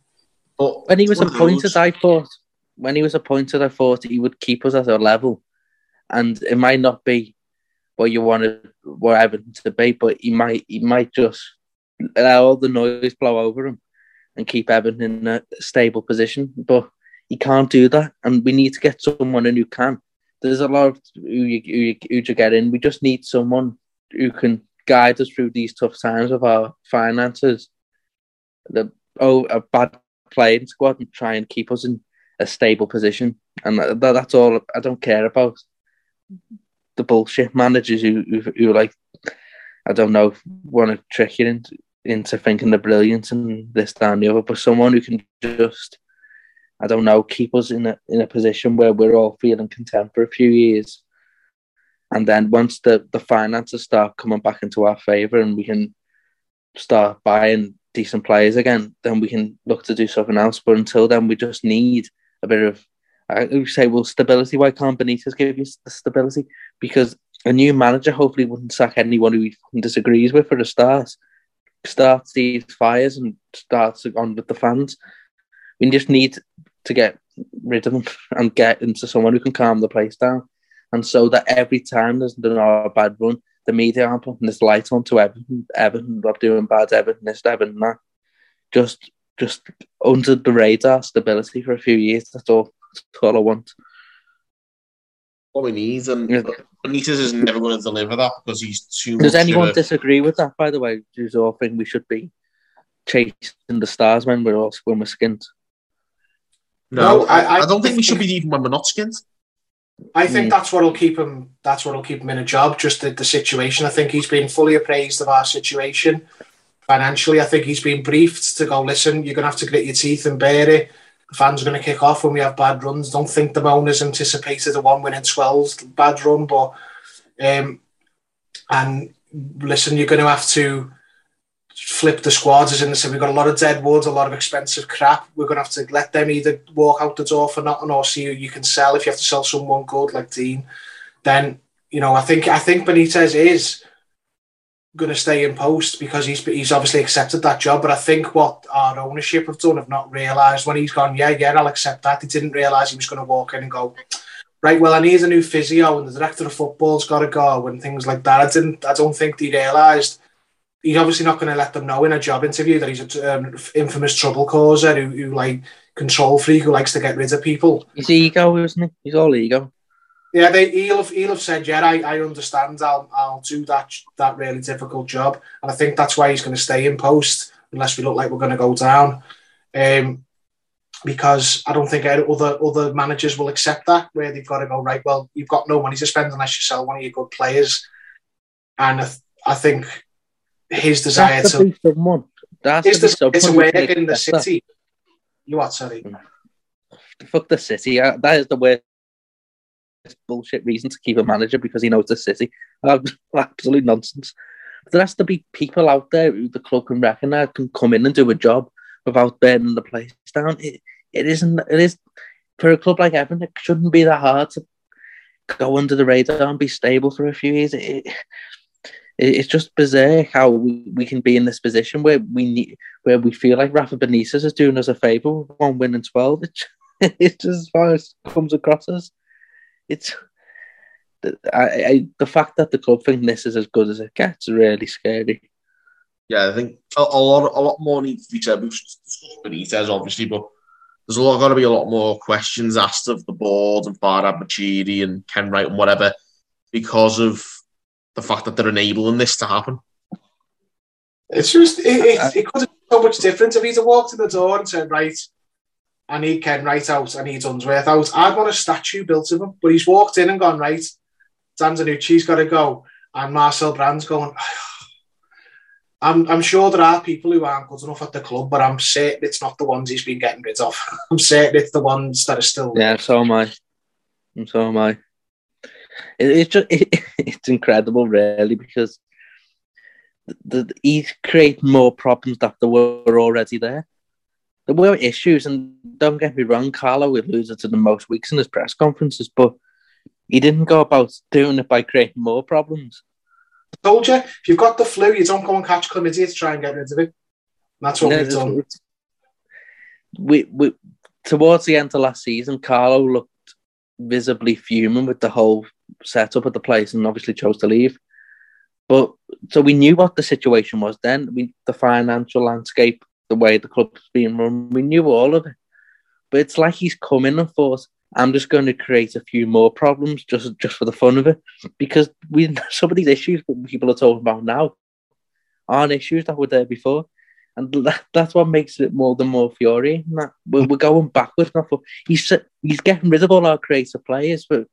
But when he was appointed, I thought when he was appointed, I thought he would keep us at a level, and it might not be what you wanted what Everton to be, but he might he might just let all the noise blow over him and keep Everton in a stable position. But he can't do that, and we need to get someone in who can. There's a lot of who you, who you, who you get in. We just need someone who can guide us through these tough times of our finances. The oh, a bad playing squad and try and keep us in a stable position, and that, that's all. I don't care about the bullshit managers who who, who like I don't know want to trick you into into thinking the brilliance and this that and the other, but someone who can just I don't know keep us in a in a position where we're all feeling content for a few years and then once the, the finances start coming back into our favour and we can start buying decent players again, then we can look to do something else. But until then, we just need a bit of, I would say, well, stability. Why can't Benitez give you stability? Because a new manager hopefully wouldn't sack anyone who he disagrees with for the start. Starts these fires and starts on with the fans. We just need to get rid of them and get into someone who can calm the place down and so that every time there's another bad run, the media aren't putting this light on to Everton, Everton not doing bad, Everton this, Everton that. Just, just under the radar stability for a few years. That's all. That's all I want. What we need, and yeah. Benitez is never going to deliver that because he's too. Does anyone disagree with that? By the way, do you all think we should be chasing the stars when we're all when we're skinned? No, no I, I, I, don't think we should be even when we're not skinned. I think mm. that's what'll keep him. That's what'll keep him in a job. Just the, the situation. I think he's been fully appraised of our situation financially. I think he's been briefed to go. Listen, you're gonna have to grit your teeth and bear it. The fans are gonna kick off when we have bad runs. Don't think the owners anticipated a one winning twelve bad run, but um, and listen, you're gonna have to flip the squads as in the said we've got a lot of dead wood, a lot of expensive crap. We're gonna have to let them either walk out the door for nothing or see who you can sell. If you have to sell someone good like Digne, then you know I think I think Benitez is going to stay in post because he's he's obviously accepted that job. But I think what our ownership have done have not realised when he's gone, yeah, yeah, I'll accept that. He didn't realise he was going to walk in and go, right, well, I need a new physio and the director of football's got to go and things like that. I didn't, I don't think he realised he's obviously not going to let them know in a job interview that he's an um, infamous trouble causer who, who, like control freak who likes to get rid of people. He's ego, isn't he? He's all ego. Yeah, they, he'll have, he'll have said, yeah, I, I understand. I'll I'll do that that really difficult job, and I think that's why he's going to stay in post unless we look like we're going to go down. Um, because I don't think other other managers will accept that, where they've got to go right. Well, you've got no money to spend unless you sell one of your good players, and I, th- I think his desire to, to someone. That's his desire to work in the city. You what? Sorry. Fuck the city. That is the worst bullshit reason to keep a manager because he knows the city. Absolute nonsense. there has to be people out there who the club can recognise can come in and do a job without burning the place down. It, it isn't. It is for a club like Everton. It shouldn't be that hard to go under the radar and be stable for a few years. It, it, it's just bizarre how we, we can be in this position where we need where we feel like Rafa Benitez is doing us a favour with one win and twelve. It, it's just as far as comes across as it's I, I, the fact that the club think this is as good as it gets really scary. Yeah, I think a, a lot a lot more needs to be said. We've discussed Benitez obviously, but there's a lot got to be a lot more questions asked of the board and Farhad Moshiri and Kenwright and whatever because of the fact that they're enabling this to happen. It's just it, it, it could have been so much different if he'd have walked in the door and said, "Right, I need Kenwright out, I need Unsworth out." I'd want a statue built of him, but he's walked in and gone, "Right, Dan Zanucci's got to go," and Marcel Brands going. I'm, I'm sure there are people who aren't good enough at the club, but I'm certain it's not the ones he's been getting rid of. I'm certain it's the ones that are still. Yeah, so am I. And So am I. It, it's just it, it's incredible, really, because the, the, he created more problems that were already there. There were issues, and don't get me wrong, Carlo alluded to the most weeks in his press conferences, but he didn't go about doing it by creating more problems I told you, if you've got the flu, you don't go and catch chlamydia to try and get rid of it. And that's what we've done. We, we, towards the end of last season, Carlo looked visibly fuming with the whole setup of the place and obviously chose to leave. But so we knew what the situation was then. We the financial landscape, the way the club's been run, we knew all of it. But it's like he's come in and thought, I'm just going to create a few more problems just just for the fun of it, because we some of these issues that people are talking about now aren't issues that were there before, and that, that's what makes it more than more fury. We're, we're going backwards. Now for, he's he's getting rid of all our creative players, but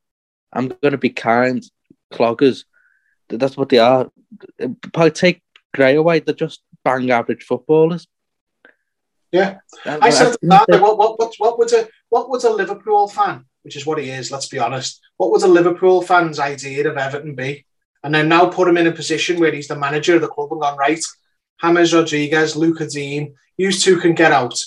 I'm going to be kind, cloggers. That's what they are. Probably take Gray away. They're just bang average footballers. Yeah, I said that. What, what, what, what would a what would a Liverpool fan, which is what he is, let's be honest, what would a Liverpool fan's idea of Everton be? And then now put him in a position where he's the manager of the club and gone right. James Rodriguez, Lucas Digne, you two can get out.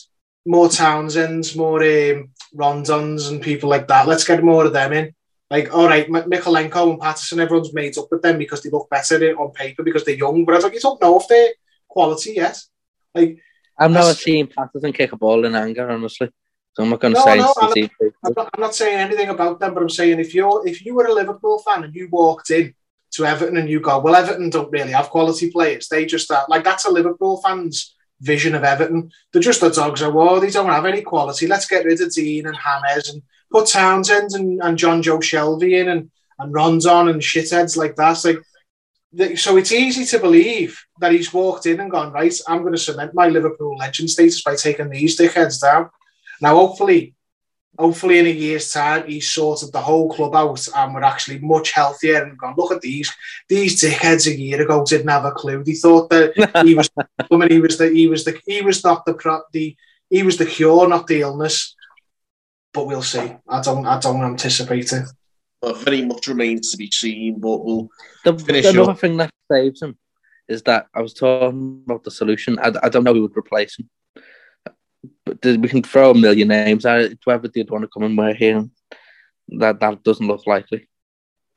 More Townsends, more um, Rondons, and people like that. Let's get more of them in. Like, all right, M- Mykolenko and Patterson, everyone's made up with them because they look better on paper because they're young. But I don't, you don't know if they're quality yet. Like, I've never seen Patterson kick a ball in anger, honestly. So I'm not going to no, say. No, I'm, I'm, not, I'm not saying anything about them, but I'm saying if you're if you were a Liverpool fan and you walked in to Everton and you go, well, Everton don't really have quality players. They just are like that's a Liverpool fan's vision of Everton. They're just the dogs of war. They don't have any quality. Let's get rid of Digne and Hammers and put Townsend and, and Jonjo Shelvey in and and Rondon and shitheads like that. It's like so it's easy to believe that he's walked in and gone, right, I'm going to cement my Liverpool legend status by taking these dickheads down. Now, hopefully, hopefully in a year's time, he's sorted the whole club out and we're actually much healthier and gone, look at these, these dickheads a year ago didn't have a clue. They thought that he was, I mean, he was the, he was the, he was not the, the, he was the cure, not the illness. But we'll see. I don't, I don't anticipate it but very much remains to be seen. But we'll the, finish another up. thing that saves him is that I was talking about the solution. I, I don't know who would replace him, but we can throw a million names at it. Whoever did want to come and wear here, that that doesn't look likely.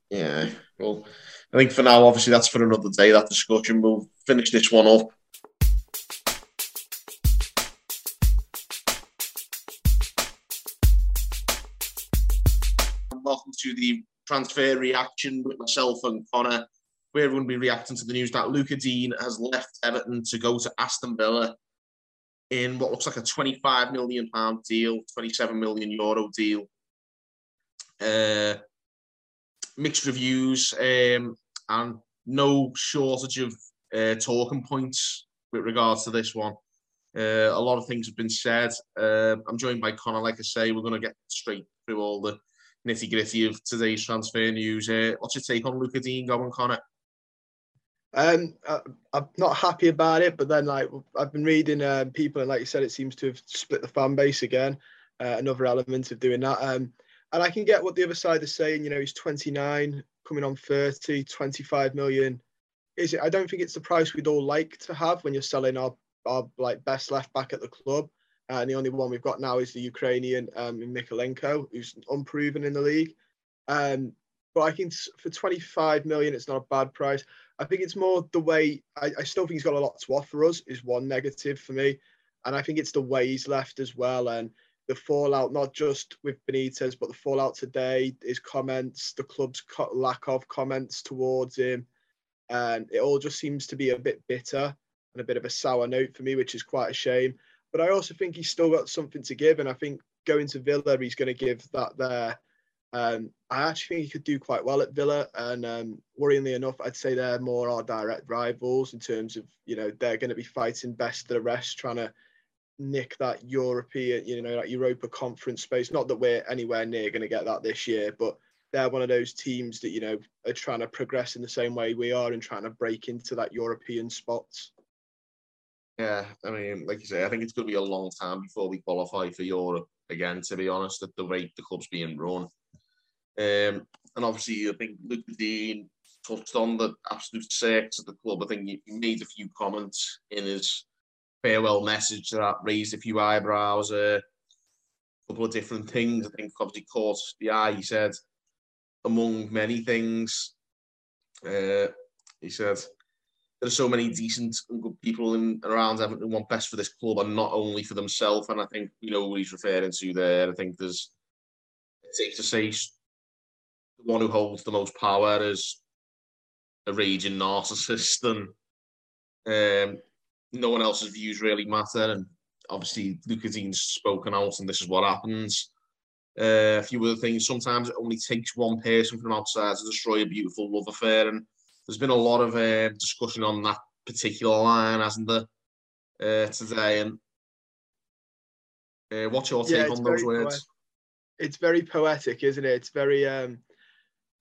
Yeah, well, I think for now, obviously, that's for another day. That discussion. We'll finish this one up. welcome to the transfer reaction with myself and Connor. We're going to be reacting to the news that Luca Digne has left Everton to go to Aston Villa in what looks like a 25 million pound deal, 27 million euro deal. Uh, mixed reviews um, and no shortage of uh, talking points with regards to this one. Uh, a lot of things have been said. Uh, I'm joined by Connor. Like I say, we're going to get straight through all the nitty gritty of today's transfer news. What's your take on Luca Digne going, Connor? Um, I, am not happy about it, but then like I've been reading um, people, and like you said, it seems to have split the fan base again. Uh, another element of doing that. Um, and I can get what the other side is saying. You know, he's 29, coming on 30, 25 million is it? I don't think it's the price we'd all like to have when you're selling our our like best left back at the club. Uh, and the only one we've got now is the Ukrainian um, Mykolenko, who's unproven in the league. Um, but I think for 25 million, it's not a bad price. I think it's more the way I, I, still think he's got a lot to offer us is one negative for me, and I think it's the way he's left as well and the fallout not just with Benitez but the fallout today, his comments, the club's lack of comments towards him, and it all just seems to be a bit bitter and a bit of a sour note for me, which is quite a shame. But I also think he's still got something to give, and I think going to Villa, he's going to give that there. Um, I actually think he could do quite well at Villa, and um, worryingly enough, I'd say they're more our direct rivals in terms of you know they're going to be fighting best of the rest, trying to nick that European, you know, that Europa Conference space. Not that we're anywhere near going to get that this year, but they're one of those teams that you know are trying to progress in the same way we are and trying to break into that European spots. Yeah, I mean, like you say, I think it's going to be a long time before we qualify for Europe again. To be honest, at the rate the club's being run, um, and obviously, I think Lucas Digne touched on the absolute sex of the club. I think he made a few comments in his farewell message that raised a few eyebrows. Uh, a couple of different things. I think obviously caught the eye. He said, among many things, uh, he said there are so many decent and good people in around Everton who want best for this club and not only for themselves. And I think you know what he's referring to there. I think there's it's safe to say the one who holds the most power is a raging narcissist, and um, no one else's views really matter. And obviously, Lucas spoken out, and this is what happens. Uh, a few other things. Sometimes it only takes one person from outside to destroy a beautiful love affair, and there's been a lot of uh, discussion on that particular line, hasn't there, uh, today? And uh, what's your take yeah, on those words? Poetic. It's very poetic, isn't it? It's very, um,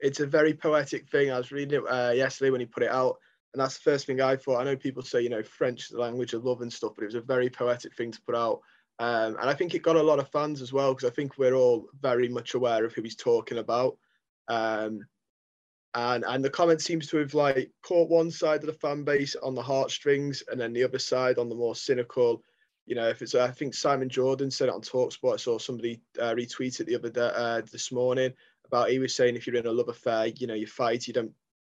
it's a very poetic thing. I was reading it uh, yesterday when he put it out, and that's the first thing I thought. I know people say, you know, French is the language of love and stuff, but it was a very poetic thing to put out. Um, and I think it got a lot of fans as well because I think we're all very much aware of who he's talking about. Um, and and the comment seems to have like caught one side of the fan base on the heartstrings and then the other side on the more cynical you know if it's i think simon jordan said it on talksport i saw somebody uh, retweet it the other day uh, this morning about he was saying if you're in a love affair you know you fight you don't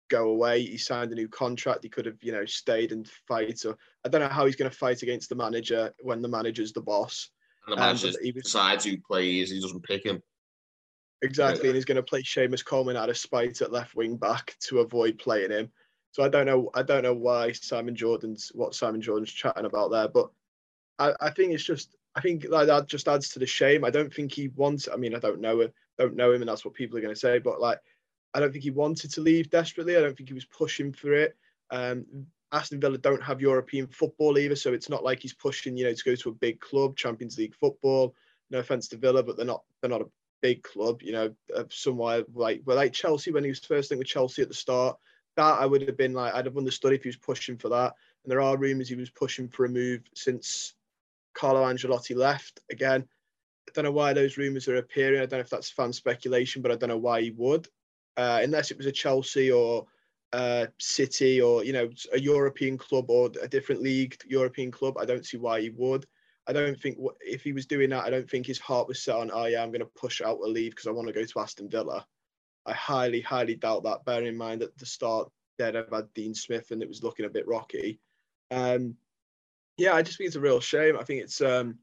go away he signed a new contract he could have you know stayed and fight or i don't know how he's going to fight against the manager when the manager's the boss and the manager um, decides who plays he doesn't pick him Exactly, yeah. and he's going to play Seamus Coleman out of spite at left wing back to avoid playing him. So I don't know. I don't know why Simon Jordan's what Simon Jordan's chatting about there, but I, I think it's just. I think like that just adds to the shame. I don't think he wants. I mean, I don't know. Don't know him, and that's what people are going to say. But like, I don't think he wanted to leave desperately. I don't think he was pushing for it. Um, Aston Villa don't have European football either, so it's not like he's pushing, you know, to go to a big club, Champions League football. No offense to Villa, but they're not they're not a big club, you know, somewhere like well, like Chelsea when he was first thing with Chelsea at the start. That I would have been like, I'd have understood if he was pushing for that. And there are rumours he was pushing for a move since Carlo Ancelotti left. Again, I don't know why those rumours are appearing. I don't know if that's fan speculation, but I don't know why he would, uh, unless it was a Chelsea or uh, City or you know a European club or a different league European club. I don't see why he would. I don't think if he was doing that, I don't think his heart was set on, oh yeah, I'm going to push out a leave because I want to go to Aston Villa. I highly, highly doubt that. Bearing in mind at the start, they'd have had Dean Smith and it was looking a bit rocky. Um, yeah, I just think it's a real shame. I think it's um,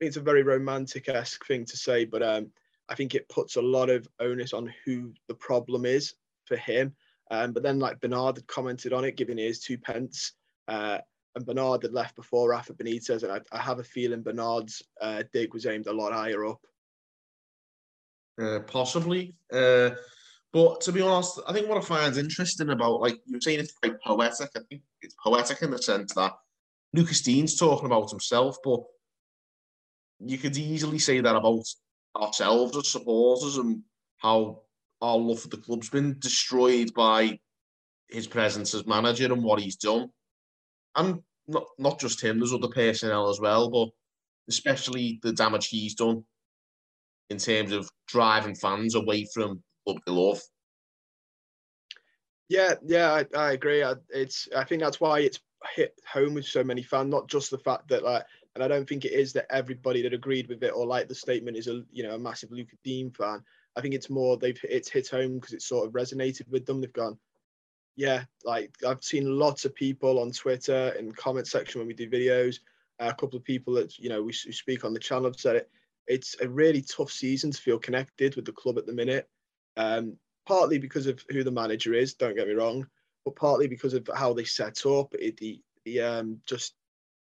it's a very romantic esque thing to say, but um, I think it puts a lot of onus on who the problem is for him. Um, but then, like Bernard had commented on it, giving his two pence. Uh, and Bernard had left before Rafa Benitez, and I, I have a feeling Bernard's uh, dig was aimed a lot higher up. Uh, possibly, uh, but to be honest, I think what I find interesting about, like you were saying, it's quite poetic. I think it's poetic in the sense that Lucas Digne's talking about himself, but you could easily say that about ourselves as supporters and how our love for the club's been destroyed by his presence as manager and what he's done and not not just him. There's other personnel as well, but especially the damage he's done in terms of driving fans away from what they love. Yeah, yeah, I, I agree. I, it's I think that's why it's hit home with so many fans. Not just the fact that like, and I don't think it is that everybody that agreed with it or like the statement is a you know a massive Lucas Digne fan. I think it's more they've it's hit home because it sort of resonated with them. They've gone, yeah, like I've seen lots of people on Twitter in comment section when we do videos. Uh, a couple of people that you know we, we speak on the channel have said it. It's a really tough season to feel connected with the club at the minute. Um, partly because of who the manager is. Don't get me wrong, but partly because of how they set up. It, the the um, just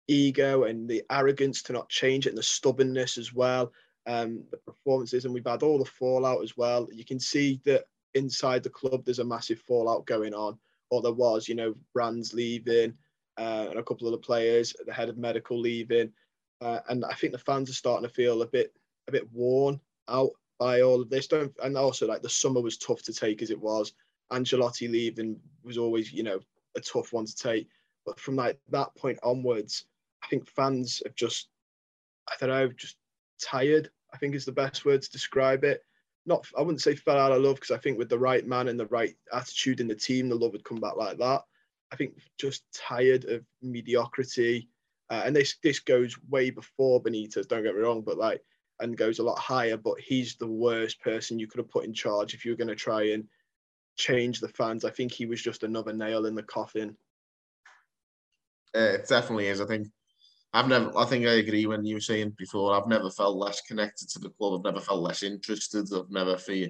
ego and the arrogance to not change it and the stubbornness as well. Um, the performances, and we've had all the fallout as well. You can see that inside the club, there's a massive fallout going on, or there was. You know, Brands leaving, uh, and a couple of the players, the head of medical leaving, uh, and I think the fans are starting to feel a bit a bit worn out by all of this. Don't and also like the summer was tough to take as it was. Ancelotti leaving was always you know a tough one to take, but from like that point onwards, I think fans have just I don't know just tired. I think is the best word to describe it. Not I wouldn't say fell out of love because I think with the right man and the right attitude in the team, the love would come back like that. I think just tired of mediocrity. Uh, and this this goes way before Benitez. Don't get me wrong, but like and goes a lot higher, but he's the worst person you could have put in charge if you were going to try and change the fans. I think he was just another nail in the coffin. It definitely is. I think I've never. I think I agree when you were saying before. I've never felt less connected to the club. I've never felt less interested. I've never feel.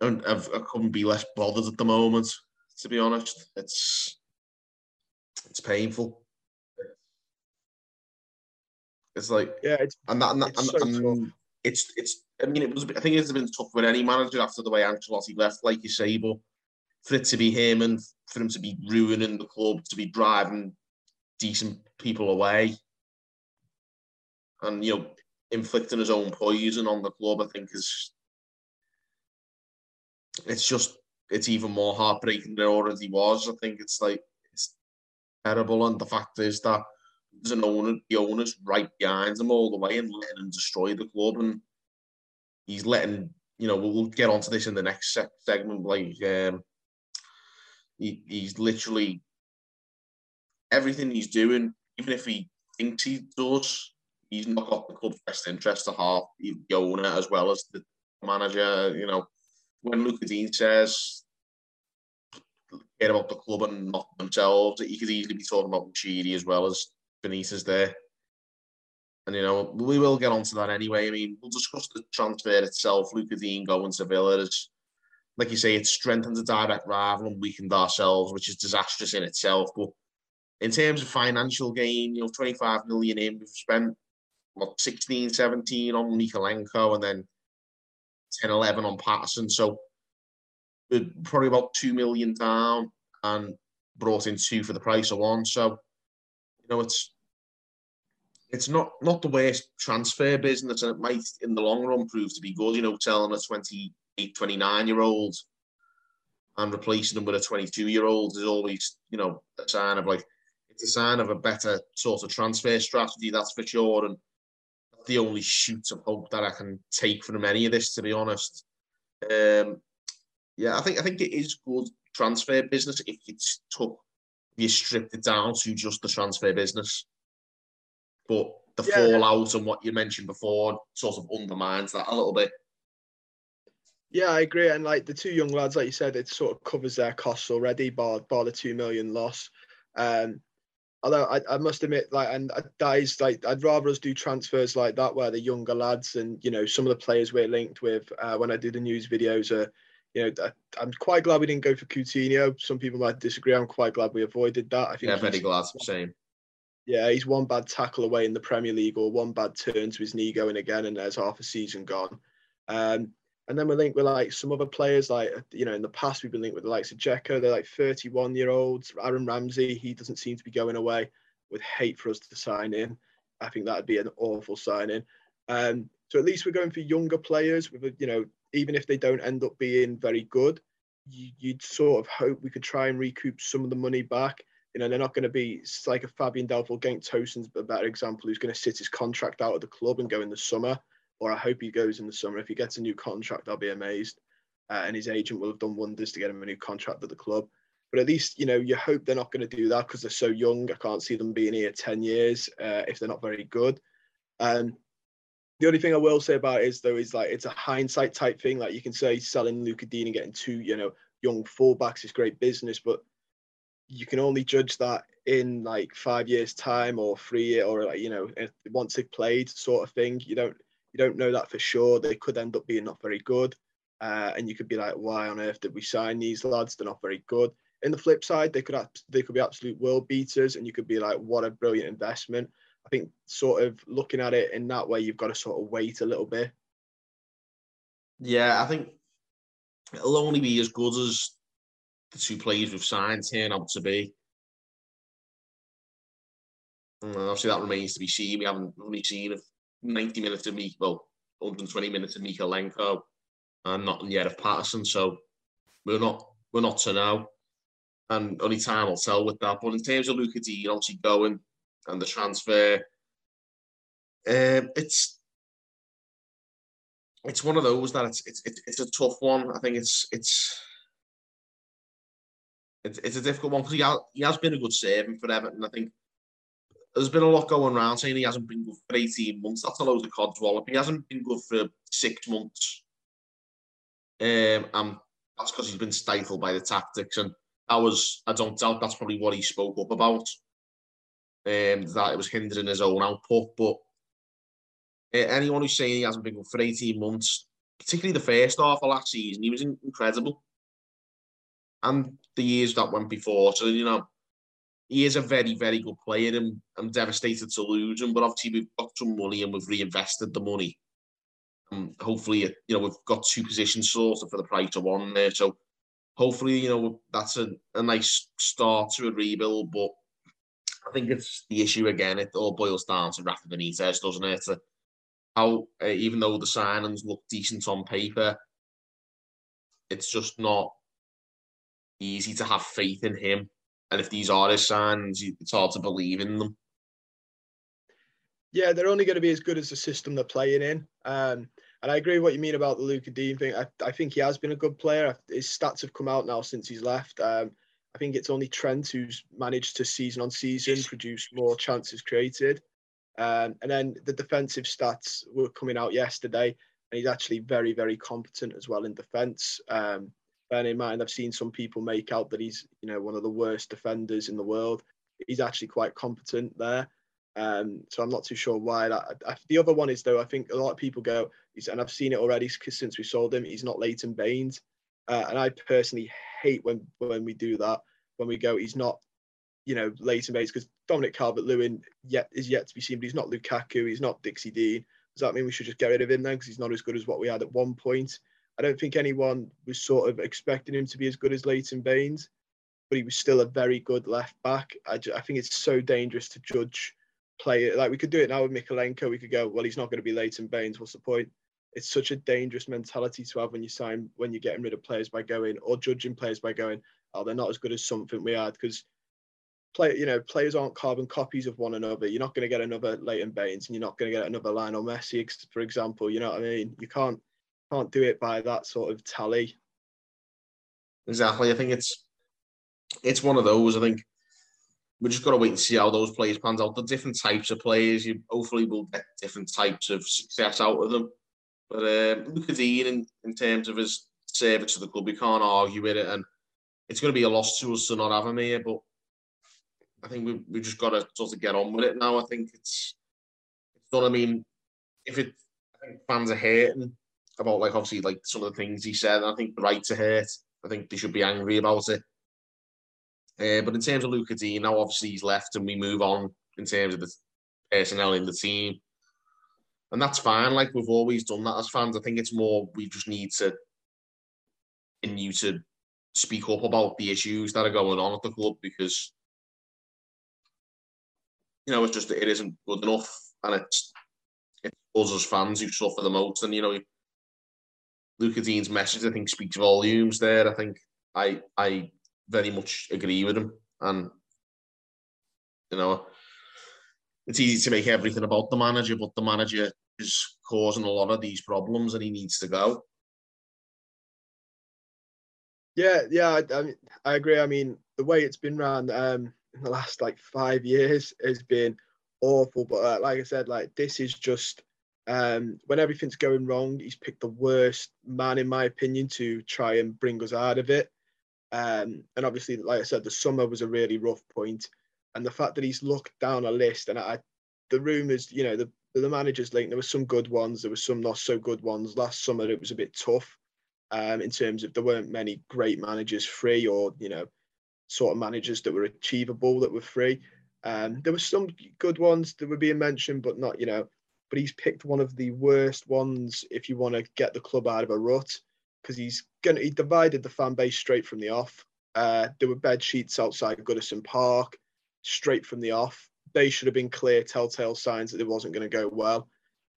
I've, I couldn't be less bothered at the moment. To be honest, it's it's painful. It's like yeah, it's and that and, that, it's, and, so and it's it's. I mean, it was. I think it's been tough with any manager after the way Ancelotti left, like you say, but for it to be him and for him to be ruining the club, to be driving decent people away, and you know, inflicting his own poison on the club, I think is. It's just it's even more heartbreaking than it already was. I think it's like it's terrible, and the fact is that there's an owner, the owner's right behind him all the way and letting him destroy the club. And he's letting, you know, we'll, get onto this in the next segment. Like, um, he, he's literally everything he's doing, even if he thinks he does, he's not got the club's best interest at heart, the owner as well as the manager. You know, when Lucas Digne says, get about the club and not themselves, he could easily be talking about Moshiri as well as Benitez there. And, you know, we will get onto that anyway. I mean, we'll discuss the transfer itself. Lucas Digne going to Villa like you say, it strengthened the direct rival and weakened ourselves, which is disastrous in itself. But in terms of financial gain, you know, 25 million in, we've spent, what, 16, 17 on Mykolenko and then 10, 11 on Patterson. So we're probably about 2 million down and brought in two for the price of one. So, you know, it's it's not not the worst transfer business, and it might in the long run prove to be good. You know, telling a 28, 29 year old and replacing them with a 22 year old is always, you know, a sign of like a sign of a better sort of transfer strategy. That's for sure, and the only shoot of hope that I can take from any of this, to be honest. Um, yeah, I think I think it is good transfer business if it's took if you stripped it down to just the transfer business. But the yeah. fallout and what you mentioned before sort of undermines that a little bit. Yeah, I agree. And like the two young lads, like you said, it sort of covers their costs already, bar bar the two million loss. Um, although I, I must admit, like, and that is like I'd rather us do transfers like that where the younger lads and you know some of the players we're linked with uh, when I do the news videos are you know, I'm quite glad we didn't go for Coutinho. Some people might disagree. I'm quite glad we avoided that. I think yeah, very glad. Same. Yeah, he's one bad tackle away in the Premier League or one bad turn to his knee going again, and there's half a season gone. Um, and then we're linked with like some other players, like you know, in the past we've been linked with the likes of Dzeko. They're like 31 year olds. Aaron Ramsey, he doesn't seem to be going away. Would hate for us to sign in, I think that'd be an awful signing. Um, so at least we're going for younger players with a, you know even if they don't end up being very good, you, would sort of hope we could try and recoup some of the money back. You know, they're not going to be like a Fabian Delph Cenk Tosun's a better example who's going to sit his contract out of the club and go in the summer. Or I hope he goes in the summer. If he gets a new contract, I'll be amazed. uh, and his agent will have done wonders to get him a new contract at the club. But at least you know you hope they're not going to do that because they're so young. I can't see them being here ten years uh, if they're not very good. Um, the only thing I will say about it is though is like it's a hindsight type thing. Like you can say selling Lucas Digne and getting two you know young fullbacks is great business, but you can only judge that in like five years time or three year or like, you know once they've played sort of thing. You don't you don't know that for sure. They could end up being not very good. Uh, and you could be like, why on earth did we sign these lads? They're not very good. In the flip side, they could they could be absolute world beaters, and you could be like, what a brilliant investment. I think sort of looking at it in that way, you've got to sort of wait a little bit. Yeah, I think it'll only be as good as the two players we've signed turn out to be. And obviously, that remains to be seen. We haven't really seen 90 minutes of me, well, 120 minutes of Mykolenko and not yet of Patterson. So we're not we're not to know, and only time will tell with that. But in terms of Lucas Digne obviously going and the transfer, um, it's it's one of those that it's it's it's a tough one. I think it's it's it's, it's a difficult one because he, he has been a good servant for Everton. I think there's been a lot going around saying he hasn't been good for 18 months. That's a load of codswallop. He hasn't been good for six months. Um, and that's because he's been stifled by the tactics. And that was, I don't doubt that's probably what he spoke up about. Um, that it was hindering his own output. But uh, anyone who's saying he hasn't been good for 18 months, particularly the first half of last season, he was incredible. And the years that went before. So, you know, he is a very, very good player and I'm devastated to lose him. But obviously, we've got some money and we've reinvested the money um, hopefully, you know, we've got two positions sorted for the price of one there. So hopefully, you know, that's a, a nice start to a rebuild. But I think it's the issue again. It all boils down to Rafa Benitez, doesn't it? To how, uh, even though the signings look decent on paper, it's just not easy to have faith in him. And if these are his signs, it's hard to believe in them. Yeah, they're only going to be as good as the system they're playing in. Um, and I agree with what you mean about the Luca Digne thing. I, I think he has been a good player. His stats have come out now since he's left. Um, I think it's only Trent who's managed to season on season produce more chances created. Um, and then the defensive stats were coming out yesterday, and he's actually very, very competent as well in defence. Um, bearing in mind, I've seen some people make out that he's, you know, one of the worst defenders in the world. He's actually quite competent there. Um, so I'm not too sure why that. I, the other one is though, I think a lot of people go, and I've seen it already since we sold him. He's not Leighton Baines, uh, and I personally hate when when we do that. When we go, he's not, you know, Leighton Baines because Dominic Calvert-Lewin yet is yet to be seen, but he's not Lukaku, he's not Dixie Dean. Does that mean we should just get rid of him then because he's not as good as what we had at one point? I don't think anyone was sort of expecting him to be as good as Leighton Baines, but he was still a very good left back. I, I think it's so dangerous to judge player. like we could do it now with Mykolenko. We could go, well, he's not going to be Leighton Baines. What's the point? It's such a dangerous mentality to have when you sign when you're getting rid of players by going or judging players by going, oh, they're not as good as something we had because play you know players aren't carbon copies of one another. You're not going to get another Leighton Baines and you're not going to get another Lionel Messi, for example. You know what I mean? You can't can't do it by that sort of tally. Exactly. I think it's it's one of those. I think we just got to wait and see how those players pans out. The different types of players, you hopefully will get different types of success out of them. But um, look at Ian in, in terms of his service to the club, we can't argue with it, and it's going to be a loss to us to not have him here. But I think we we just got to sort of get on with it now. I think it's it's not. I mean, if it I think fans are hating about like obviously like some of the things he said, I think the right to hate. I think they should be angry about it. Uh, but in terms of Lucas Digne, now obviously he's left and we move on in terms of the personnel in the team. And that's fine. Like we've always done that as fans. I think it's more we just need to continue to speak up about the issues that are going on at the club because you know it's just it isn't good enough and it's it's us as fans who suffer the most and you know Lucas Digne's message I think speaks volumes there. I think I I very much agree with him. And, you know, it's easy to make everything about the manager, but the manager is causing a lot of these problems and he needs to go. Yeah, yeah, I, I, mean, I agree. I mean, the way it's been run um, in the last like five years has been awful. But uh, like I said, like this is just um, when everything's going wrong, he's picked the worst man, in my opinion, to try and bring us out of it. Um, and obviously, like I said, the summer was a really rough point, and the fact that he's looked down a list and I, the rumours, you know, the the managers link, there were some good ones, there were some not so good ones. Last summer, it was a bit tough um, in terms of there weren't many great managers free or you know sort of managers that were achievable that were free. Um, there were some good ones that were being mentioned, but not, you know, but he's picked one of the worst ones if you want to get the club out of a rut because he's going to, he divided the fan base straight from the off. Uh, there were bed sheets outside Goodison Park straight from the off. They should have been clear telltale signs that it wasn't going to go well.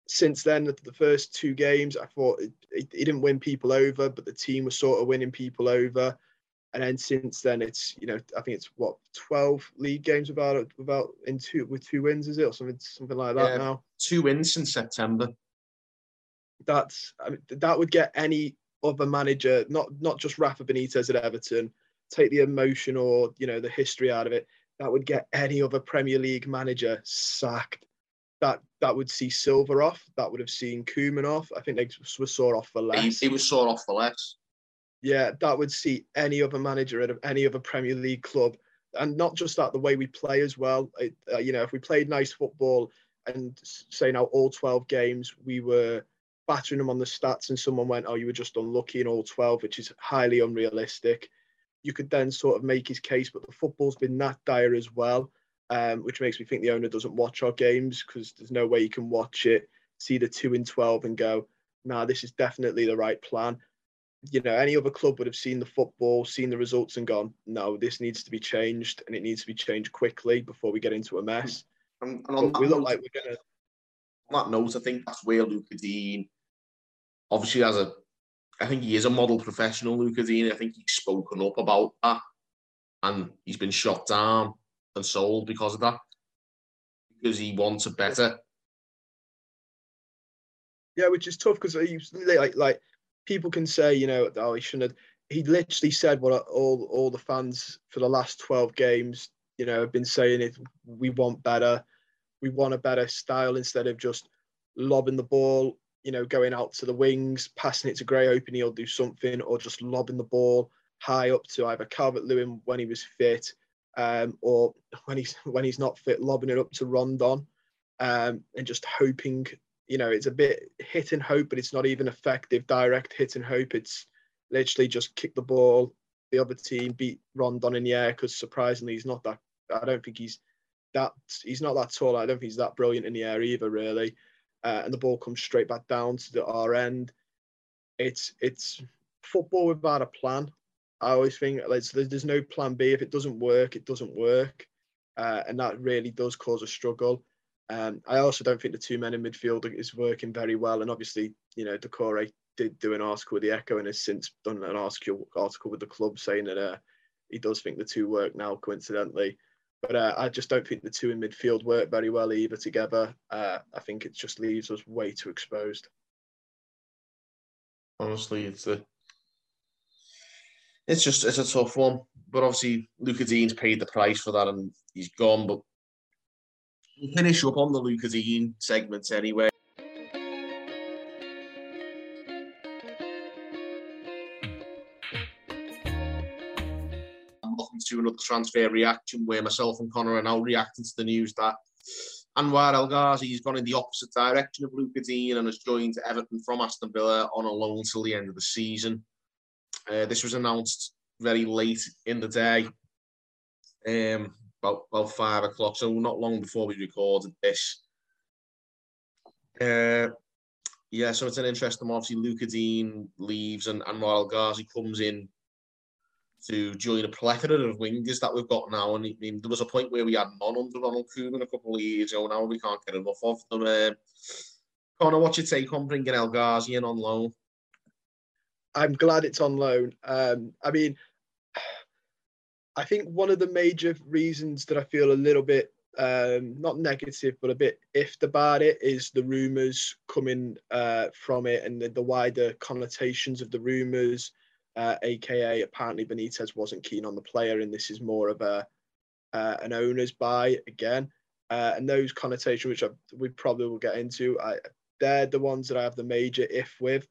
Since then, the first two games, I thought he didn't win people over, but the team was sort of winning people over and then since then it's you know I think it's what twelve league games without without in two with two wins is it or something something like that yeah, now two wins since September. That's I mean, that would get any other manager not not just Rafa Benitez at Everton take the emotion or you know the history out of it that would get any other Premier League manager sacked. That that would see Silva off. That would have seen Koeman off. I think they were sore off for less. He, he was sore off for less yeah, that would see any other manager at any other Premier League club, and not just that, the way we play as well. It, uh, you know, if we played nice football and say now all twelve games we were battering them on the stats, and someone went, "Oh, you were just unlucky in all 12, which is highly unrealistic. You could then sort of make his case, but the football's been that dire as well, um, which makes me think the owner doesn't watch our games because there's no way you can watch it, see the two in 12 and go, nah, this is definitely the right plan you know, any other club would have seen the football, seen the results, and gone, no, this needs to be changed, and it needs to be changed quickly before we get into a mess. And, and we look note, like we're gonna. On that note, I think that's where Luca Digne, obviously, as a, I think he is a model professional. Luca Digne, I think he's spoken up about that, and he's been shot down and sold because of that, because he wants a better. Yeah, which is tough because like like people can say, you know, oh, he shouldn't have. He literally said what all all the fans for the last 12 games, you know, have been saying it. We want better. We want a better style instead of just lobbing the ball, you know, going out to the wings, passing it to Gray, hoping he'll do something, or just lobbing the ball high up to either Calvert Lewin when he was fit, um, or when he's when he's not fit, lobbing it up to Rondon, um, and just hoping you know, it's a bit hit and hope, but it's not even effective direct hit and hope. It's literally just kick the ball, the other team beat Rondon in the air because surprisingly he's not that. I don't think he's that. He's not that tall. I don't think he's that brilliant in the air either, really. Uh, and the ball comes straight back down to the our end. It's it's football without a plan. I always think like, there's no plan B. If it doesn't work, it doesn't work, uh, and that really does cause a struggle. Um, I also don't think the two men in midfield is working very well. And obviously, you know, Doucouré did do an article with the Echo and has since done an article article with the club saying that uh, he does think the two work now, coincidentally. But uh, I just don't think the two in midfield work very well either together. Uh, I think it just leaves us way too exposed. Honestly, it's a it's just it's a tough one. But obviously, Lucas Digne's paid the price for that, and he's gone. But We'll finish up on the Lucas Digne segments anyway. To another transfer reaction where myself and Connor are now reacting to the news that Anwar El Ghazi has gone in the opposite direction of Lucas Digne and has joined Everton from Aston Villa on a loan till the end of the season. Uh, this was announced very late in the day. Um, about, about five o'clock, so not long before we recorded this. Uh, yeah, so it's an interesting one. Obviously, Lucas Digne leaves and, Anwar El Ghazi comes in to join a plethora of wingers that we've got now. And I mean, there was a point where we had none under Ronald Koeman a couple of years ago. Now we can't get enough of them. Uh, Connor, what's your take on bringing El Ghazi in on loan? I'm glad it's on loan. Um, I mean, I think one of the major reasons that I feel a little bit um, not negative, but a bit iffed about it is the rumours coming uh, from it and the, the, wider connotations of the rumours. Uh, aka apparently Benitez wasn't keen on the player, and this is more of a uh, an owner's buy again. Uh, and those connotations, which I, we probably will get into, I, they're the ones that I have the major if with.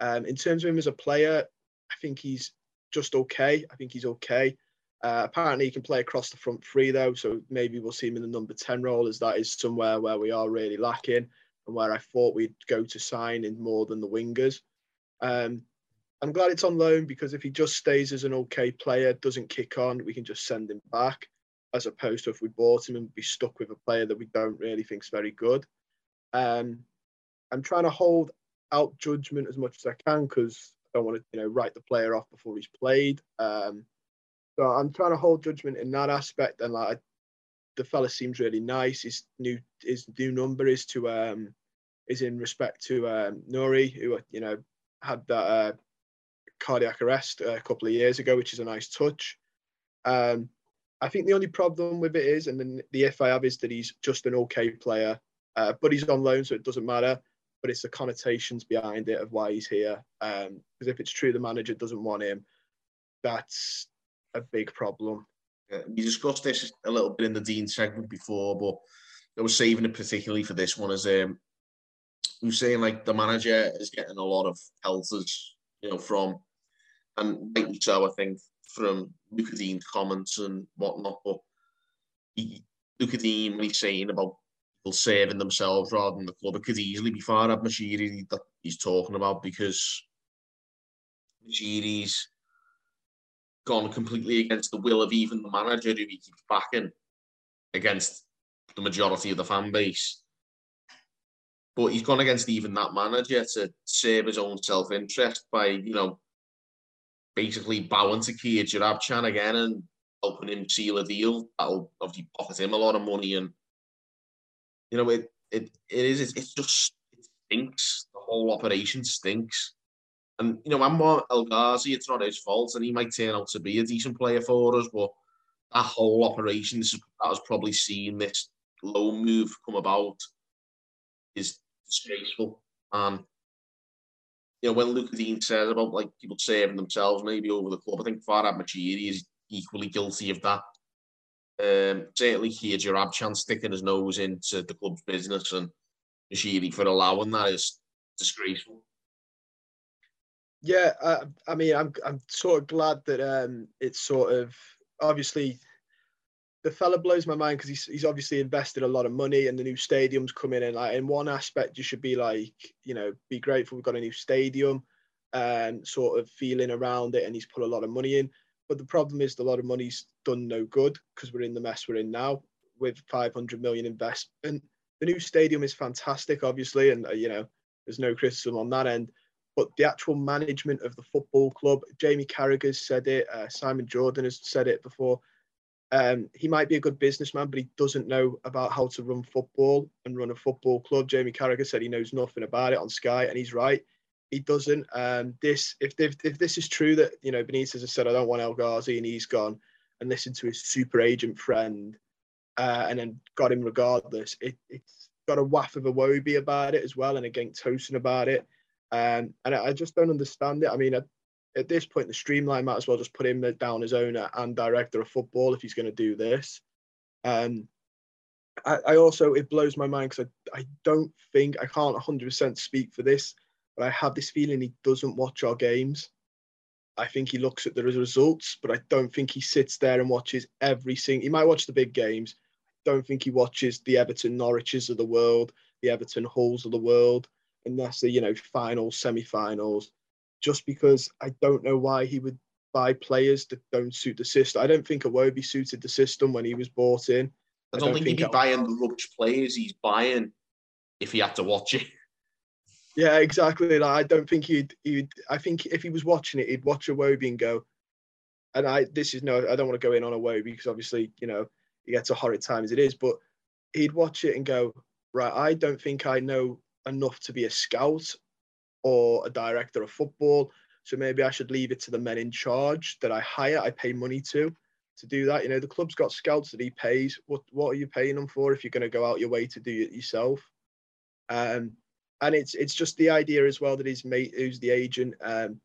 Um, in terms of him as a player, I think he's just okay. I think he's okay. Uh, apparently, he can play across the front three though, so maybe we'll see him in the number ten role, as that is somewhere where we are really lacking, and where I thought we'd go to sign in more than the wingers. Um, I'm glad it's on loan because if he just stays as an okay player, doesn't kick on, we can just send him back, as opposed to if we bought him and be stuck with a player that we don't really think is very good. Um, I'm trying to hold out judgment as much as I can because I don't want to, you know, write the player off before he's played. Um, so I'm trying to hold judgment in that aspect, and like the fella seems really nice. His new his new number is to um is in respect to um, Nuri, who you know had that uh, cardiac arrest a couple of years ago, which is a nice touch. Um, I think the only problem with it is, and then the if I have is that he's just an okay player, uh, but he's on loan, so it doesn't matter. But it's the connotations behind it of why he's here. Because um, if it's true the manager doesn't want him, that's a big problem. Yeah, we discussed this a little bit in the Digne segment before, but I was saving it particularly for this one as um, we were saying like the manager is getting a lot of pelters, you know, from and rightly so, I think, from Lucas Digne's comments and whatnot. But he, Lucas Digne, when he's saying about people saving themselves rather than the club, it could easily be Farhad Moshiri that he's talking about because Moshiri's gone completely against the will of even the manager who he keeps backing against the majority of the fan base. But he's gone against even that manager to save his own self interest by, you know, basically bowing to Kia Joorabchian again and helping him seal a deal. That'll obviously pocket him a lot of money. And, you know, it it, it is, it, it just it stinks. The whole operation stinks. And you know, I'm more El Ghazi, it's not his fault, and he might turn out to be a decent player for us. But that whole operation that has probably seen this low move come about is disgraceful. And you know, when Lucas Digne says about like people saving themselves maybe over the club, I think Farhad Moshiri is equally guilty of that. Um, certainly, Kia Joorabchian sticking his nose into the club's business and Moshiri for allowing that is disgraceful. Yeah, I, I mean, I'm I'm sort of glad that um, it's sort of obviously the fella blows my mind because he's he's obviously invested a lot of money and the new stadium's coming in. Like in one aspect, you should be like, you know, be grateful we've got a new stadium and sort of feeling around it, and he's put a lot of money in. But the problem is, a lot of money's done no good because we're in the mess we're in now with 500 million investment. The new stadium is fantastic, obviously, and uh, you know, there's no criticism on that end but the actual management of the football club, Jamie Carragher's said it, uh, Simon Jordan has said it before. Um, he might be a good businessman, but he doesn't know about how to run football and run a football club. Jamie Carragher said he knows nothing about it on Sky, and he's right. He doesn't. Um, this, if, if if this is true that you know Benitez has said I don't want El Ghazi and he's gone, and listened to his super agent friend, uh, and then got him regardless. It, it's got a waff of a Iwobi about it as well, and a Tosun about it. Um, and I, I, just don't understand it. I mean, at, at, this point, the streamline might as well just put him down as owner and director of football if he's going to do this. Um, I, I, also, it blows my mind because I, I don't think, I can't 100% speak for this, but I have this feeling he doesn't watch our games. I think he looks at the results, but I don't think he sits there and watches every single. He might watch the big games. I don't think he watches the Everton Norwiches of the world, the Everton Halls of the world unless the you know finals, semi-finals, just because I don't know why he would buy players that don't suit the system. I don't think Iwobi suited the system when he was bought in. I don't, I don't think, think, he'd be buying the rubbish players he's buying if he had to watch it. Yeah, exactly. Like, I don't think he'd, he'd. I think if he was watching it, he'd watch Iwobi and go. And I, this is no, I don't want to go in on Iwobi because obviously, you know, he gets a horrid time as it is. But he'd watch it and go, right. I don't think I know enough to be a scout or a director of football. So maybe I should leave it to the men in charge that I hire, I pay money to, to do that. You know, the club's got scouts that he pays. What what are you paying them for if you're going to go out your way to do it yourself? Um, and it's it's just the idea as well that his mate, who's the agent, um,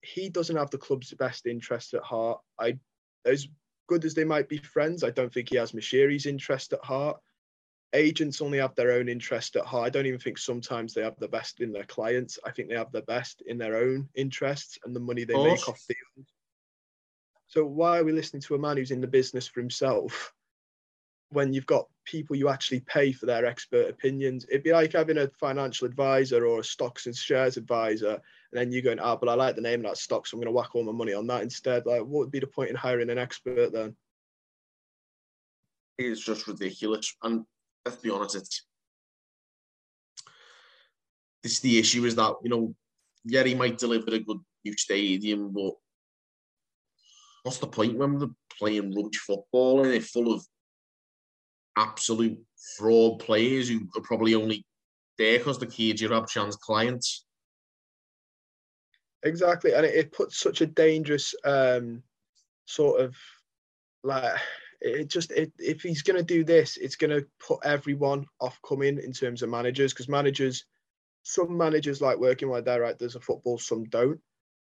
he doesn't have the club's best interest at heart. I, as good as they might be friends, I don't think he has Moshiri's interest at heart. Agents only have their own interest at heart. I don't even think sometimes they have the best in their clients. I think they have the best in their own interests and the money they make off deals. So why are we listening to a man who's in the business for himself when you've got people you actually pay for their expert opinions? It'd be like having a financial advisor or a stocks and shares advisor, and then you going, ah, oh, but I like the name of that stock, so I'm going to whack all my money on that instead. Like, what would be the point in hiring an expert then? It's just ridiculous. And let's be honest, it's this the issue is that, you know, yeah, he might deliver a good new stadium, but what's the point when they're playing rubbish football and they're full of absolute fraud players who are probably only there because the key chance clients. Exactly, and it, it puts such a dangerous um, sort of like it just it, if he's going to do this, it's going to put everyone off coming in terms of managers because managers, some managers like working with directors of football, some don't.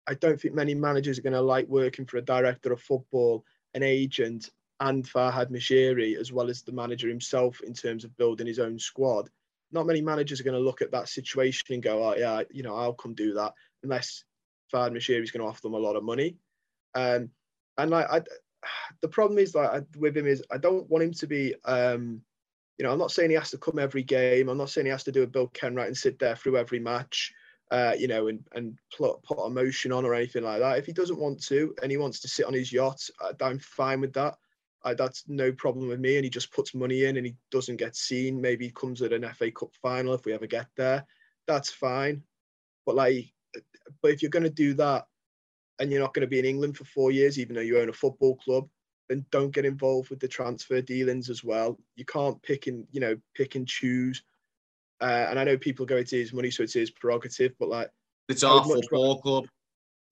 I don't think many managers are going to like working for a director of football, an agent, and Farhad Moshiri, as well as the manager himself in terms of building his own squad. Not many managers are going to look at that situation and go, "Oh yeah, you know, I'll come do that," unless Farhad Moshiri is going to offer them a lot of money. Um, and like, I, the problem is like with him is I don't want him to be. Um, you know, I'm not saying he has to come every game. I'm not saying he has to do a Bill Kenwright and sit there through every match uh, you know, and and put, put emotion on or anything like that. If he doesn't want to and he wants to sit on his yacht, I'm fine with that. I, that's no problem with me. And he just puts money in and he doesn't get seen. Maybe he comes at an FA Cup final if we ever get there. That's fine. But like, but if you're going to do that and you're not going to be in England for four years, even though you own a football club, then don't get involved with the transfer dealings as well. You can't pick and you know pick and choose uh, and I know people go, to his money, so it's his prerogative, but like it's our football rather, club.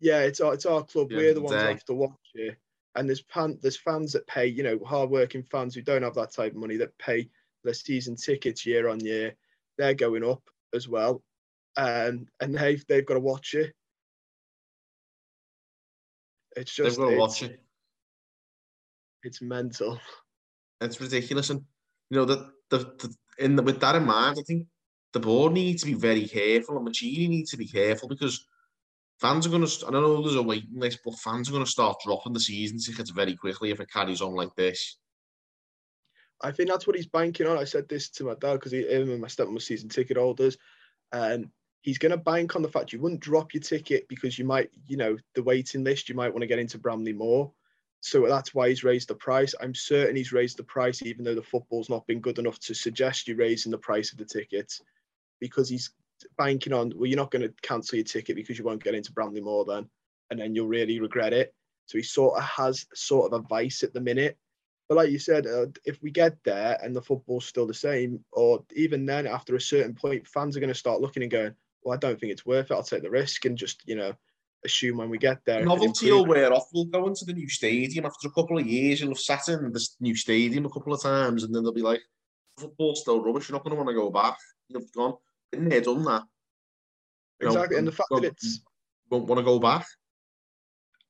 Yeah, it's our it's our club. Yeah, We're the ones have to watch it. And there's pan, there's fans that pay, you know, hardworking fans who don't have that type of money that pay their season tickets year on year. They're going up as well, um, and they've they've got to watch it. It's just they've got to watch it. It's mental. It's ridiculous, and you know that the, the in the, with that in mind, I think the board needs to be very careful and Moshiri needs to be careful because fans are going to, I don't know there's a waiting list, but fans are going to start dropping the season tickets very quickly if it carries on like this. I think that's what he's banking on. I said this to my dad because him and my stepmom were season ticket holders. And he's going to bank on the fact you wouldn't drop your ticket because you might, you know, the waiting list, you might want to get into Bramley-Moore. So that's why he's raised the price. I'm certain he's raised the price, even though the football's not been good enough to suggest you raising the price of the tickets, because he's banking on, well, you're not going to cancel your ticket because you won't get into Bramley-Moore then, and then you'll really regret it. So he sort of has sort of a vice at the minute. But like you said, uh, if we get there and the football's still the same, or even then, after a certain point, fans are going to start looking and going, well, I don't think it's worth it. I'll take the risk and just, you know, assume when we get there. Novelty will wear off. We'll go into the new stadium after a couple of years. You'll have sat in this new stadium a couple of times, and then they'll be like, "Football's still rubbish. You're not going to want to go back." You've gone, been there, done that. You exactly, know, and the fact that it's won't want to go back.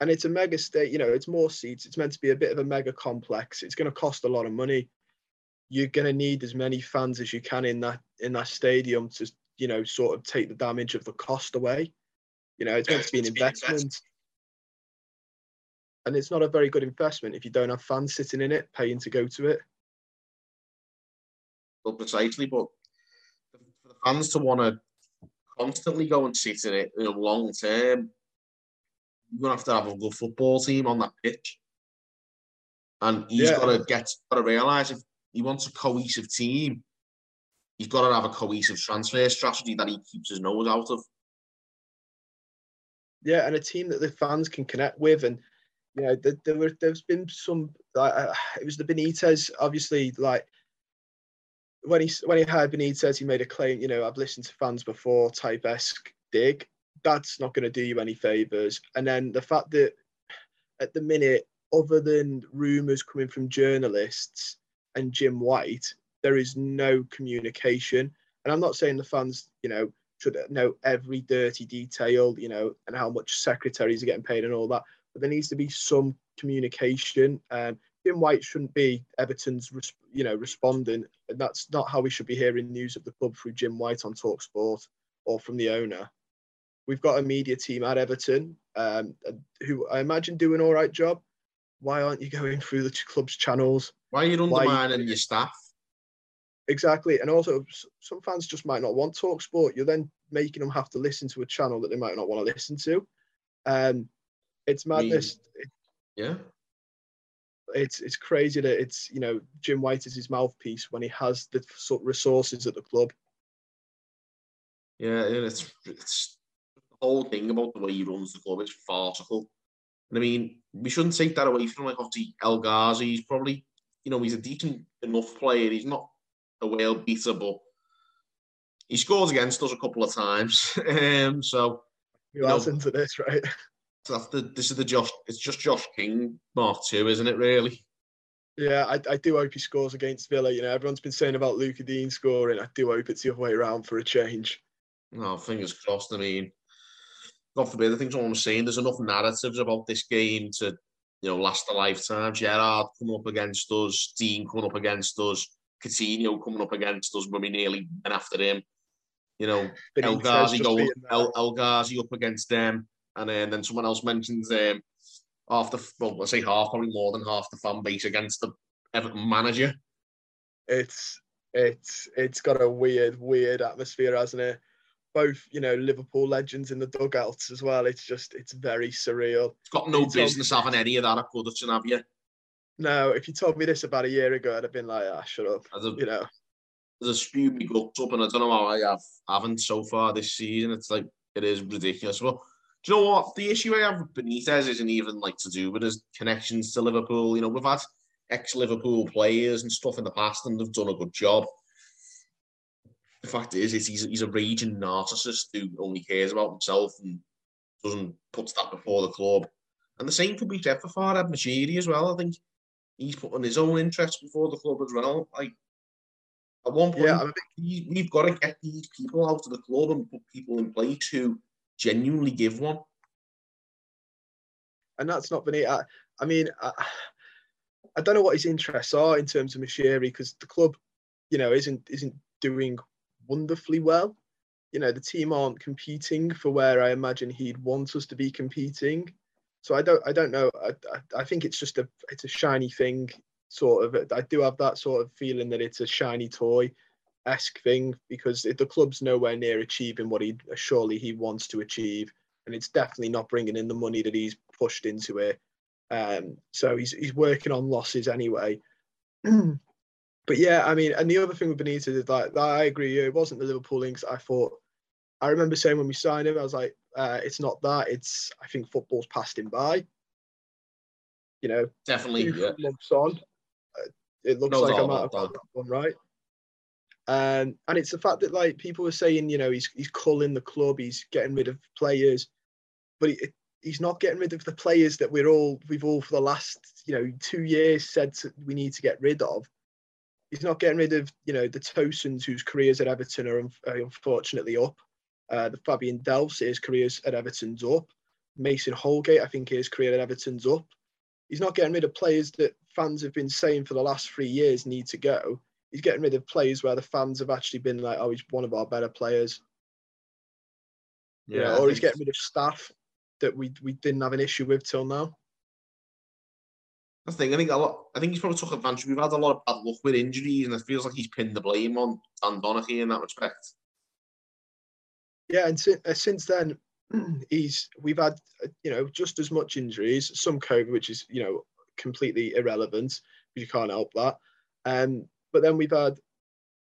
And it's a mega state. You know, it's more seats. It's meant to be a bit of a mega complex. It's going to cost a lot of money. You're going to need as many fans as you can in that in that stadium to you know sort of take the damage of the cost away you know, it's meant to be an investment. And it's not a very good investment if you don't have fans sitting in it, paying to go to it. Well, precisely, but for the fans to want to constantly go and sit in it in a long term, you're gonna have to have a good football team on that pitch. And he's yeah. got to get, got to realise if he wants a cohesive team, he's got to have a cohesive transfer strategy that he keeps his nose out of yeah, and a team that the fans can connect with, and you know, there, there were there's been some like uh, it was the Benitez, obviously, like when he when he had Benitez, he made a claim. You know, I've listened to fans before, type esque dig. That's not going to do you any favors. And then the fact that at the minute, other than rumours coming from journalists and Jim White, there is no communication. And I'm not saying the fans, you know, should know every dirty detail, you know, and how much secretaries are getting paid and all that. But there needs to be some communication. Um, Jim White shouldn't be Everton's, you know, responding. And that's not how we should be hearing news of the club through Jim White on Talk Sport or from the owner. We've got a media team at Everton um, who I imagine do an all right job. Why aren't you going through the club's channels? Why are you undermining you... your staff? Exactly, and also some fans just might not want talk sport. You're then making them have to listen to a channel that they might not want to listen to. Um, it's madness. Yeah, it's it's crazy that it's you know Jim White is his mouthpiece when he has the sort of resources at the club. Yeah, and it's it's the whole thing about the way he runs the club is farcical. And I mean, we shouldn't take that away from like obviously El Ghazi. He's probably you know he's a decent enough player. He's not a whale beater, but he scores against us a couple of times. um, so you know, into this, right? So that's the, this is the Josh. It's just Josh King Mark Two, isn't it? Really? Yeah, I, I do hope he scores against Villa. You know, everyone's been saying about Luca Digne scoring. I do hope it's the other way around for a change. No, fingers crossed. I mean, God forbid. I think someone was saying there's enough narratives about this game to, you know, last a lifetime. Gerrard coming up against us, Digne coming up against us, Coutinho coming up against us when we nearly went after him. You know, El Ghazi go El, El Ghazi up against them, and then, then someone else mentions um, half the well, I say half, probably more than half the fan base against the Everton manager. It's it's it's got a weird, weird atmosphere, hasn't it? Both, you know, Liverpool legends in the dugouts as well. It's just it's very surreal. It's got no it's business having any of that at Goodison, have you? No, if you told me this about a year ago, I'd have been like, ah, shut up. A, you know. There's a spew me guts up, and I don't know how I have haven't so far this season. It's like it is ridiculous. Well, do you know what? The issue I have with Benitez isn't even like to do with his connections to Liverpool. You know, we've had ex-Liverpool players and stuff in the past, and they've done a good job. The fact is, is he's, he's a raging narcissist who only cares about himself and doesn't put that before the club. And the same could be said for Farhad Moshiri as well. I think he's putting his own interests before the club as well. Like at one point, yeah, we've got to get these people out of the club and put people in place who genuinely give one. And that's not been it. I, I mean, I, I, don't know what his interests are in terms of Moshiri because the club, you know, isn't isn't doing wonderfully well. You know, the team aren't competing for where I imagine he'd want us to be competing. So I don't I don't know. I, I, think it's just a it's a shiny thing, sort of. I do have that sort of feeling that it's a shiny toy esque thing because the club's nowhere near achieving what he surely he wants to achieve, and it's definitely not bringing in the money that he's pushed into it. Um, so he's he's working on losses anyway. but yeah, I mean, and the other thing with Benitez is like I agree. It wasn't the Liverpool links. I thought I remember saying when we signed him, I was like, uh, it's not that. It's I think football's passed him by. You know, definitely yeah. months on, uh, it looks like I'm out of that one, right? Um, and it's the fact that like people were saying, you know, he's he's culling the club, he's getting rid of players, but he, he's not getting rid of the players that we're all we've all for the last you know two years said to, we need to get rid of. He's not getting rid of you know the Tosuns whose careers at Everton are, are unfortunately up. Uh, the Fabian Delphs, his careers at Everton's up. Mason Holgate, I think his career at Everton's up. He's not getting rid of players that fans have been saying for the last three years need to go he's getting rid of players where the fans have actually been like, oh, he's one of our better players. Yeah, or he's getting rid of staff that we we didn't have an issue with till now. I think I think a lot. I think he's probably took advantage. We've had a lot of bad luck with injuries, and it feels like he's pinned the blame on Dan Donachie in that respect. Yeah, and since, uh, since then, he's we've had uh, you know just as much injuries, some COVID, which is you know completely irrelevant you can't help that. Um, but then we've had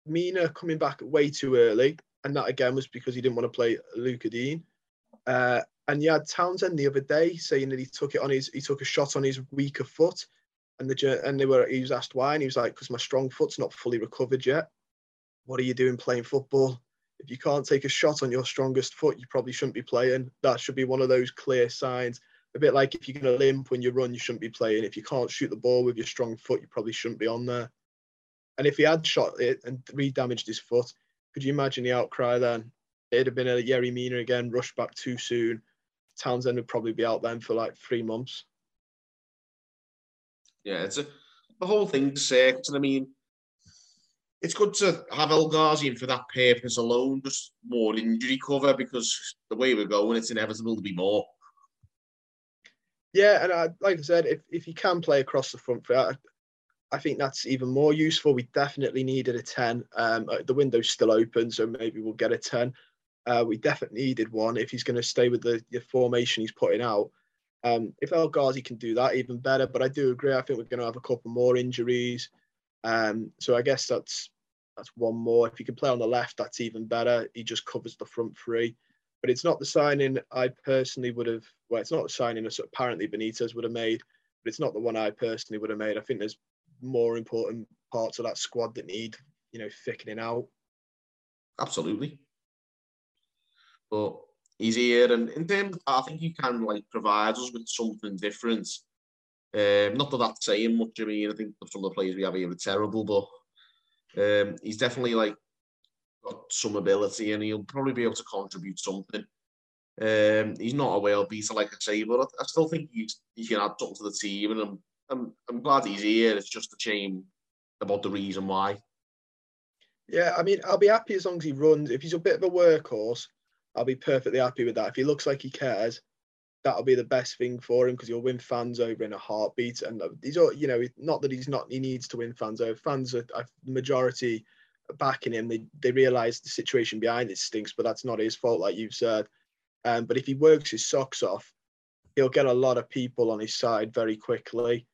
Mina coming back way too early, and that again was because he didn't want to play Lucas Digne. Uh, and you had Townsend the other day saying that he took it on his he took a shot on his weaker foot, and the and they were he was asked why, and he was like, because my strong foot's not fully recovered yet. What are you doing playing football? If you can't take a shot on your strongest foot, you probably shouldn't be playing. That should be one of those clear signs. A bit like if you're going to limp when you run, you shouldn't be playing. If you can't shoot the ball with your strong foot, you probably shouldn't be on there. And if he had shot it and re-damaged his foot, could you imagine the outcry then? it'd have been a Yerry Mina again, rushed back too soon. Townsend would probably be out then for like three months. Yeah, it's a the whole thing's sick. I mean, it's good to have El Ghazi in for that purpose alone, just more injury cover because the way we're going, it's inevitable to be more. Yeah, and I, like I said, if, if you can play across the front, I, I think that's even more useful. We definitely needed a 10. Um, uh, the window's still open, so maybe we'll get a 10. Uh, we definitely needed one if he's going to stay with the, the formation he's putting out. Um, if El Ghazi can do that, even better. But I do agree. I think we're going to have a couple more injuries. Um, so I guess that's that's one more. If he can play on the left, that's even better. He just covers the front three. But it's not the signing I personally would have. Well, it's not the signing that apparently Benitez would have made, but it's not the one I personally would have made. I think there's more important parts of that squad that need, you know, thickening out. Absolutely. But he's here, and in terms, I think he can like provide us with something different. Um, not that that's saying much. I mean, I think some of the players we have here are terrible, but um, he's definitely like got some ability, and he'll probably be able to contribute something. Um, he's not a whale beater, like I say, but I, I still think he's, he can add something to the team, and I'm, I'm I'm glad he's here. It's just a shame about the reason why. Yeah, I mean, I'll be happy as long as he runs. If he's a bit of a workhorse, I'll be perfectly happy with that. If he looks like he cares, that'll be the best thing for him because he'll win fans over in a heartbeat. And he's, you know, not that he's not, he needs to win fans over. Fans are, are majority backing him. They they realise the situation behind it stinks, but that's not his fault, like you've said. Um, but if he works his socks off, he'll get a lot of people on his side very quickly.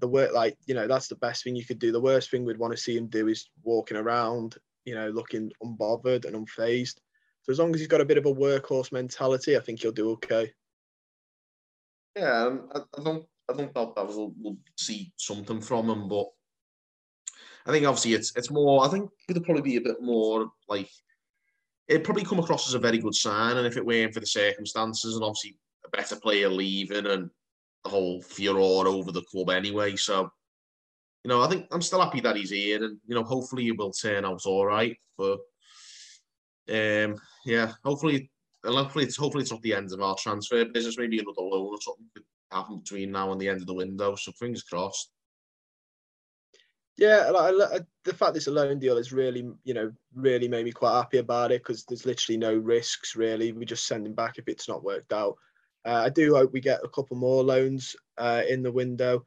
The work, like you know, that's the best thing you could do. The worst thing we'd want to see him do is walking around, you know, looking unbothered and unfazed. So as long as he's got a bit of a workhorse mentality, I think he'll do okay. Yeah, I, I don't, I don't doubt that we'll, we'll see something from him, but I think obviously it's it's more. I think it'll probably be a bit more like it'd probably come across as a very good sign, and if it weren't for the circumstances and obviously a better player leaving and the whole furor over the club anyway, so you know I think I'm still happy that he's here, and you know hopefully he will turn out all right. But um, yeah, hopefully, hopefully it's hopefully it's not the end of our transfer business. Maybe another loan or something could happen between now and the end of the window. So fingers crossed. Yeah, like, the fact it's a loan deal is really, you know, really made me quite happy about it because there's literally no risks really. We just send him back if it's not worked out. Uh, I do hope we get a couple more loans uh, in the window.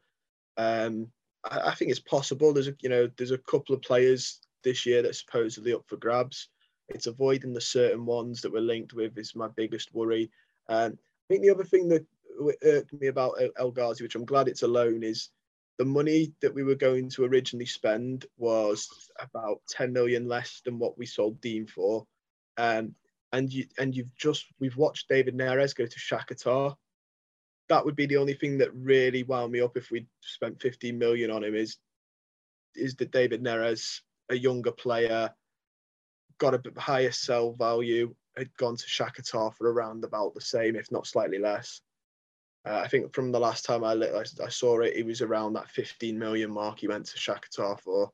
Um, I, I, think it's possible. There's a, you know, there's a couple of players this year that's supposedly up for grabs. It's avoiding the certain ones that we're linked with is my biggest worry. Um, I think the other thing that irked me about El Ghazi, which I'm glad it's alone, is the money that we were going to originally spend was about 10 million less than what we sold Digne for. Um, and you and you've just we've watched David Neres go to Shakhtar. That would be the only thing that really wound me up if we spent 15 million on him is is that David Neres, a younger player, got a bit higher sell value, had gone to Shakhtar for around about the same, if not slightly less. Uh, I think from the last time I, I, I saw it, it was around that 15 million mark he went to Shakhtar for.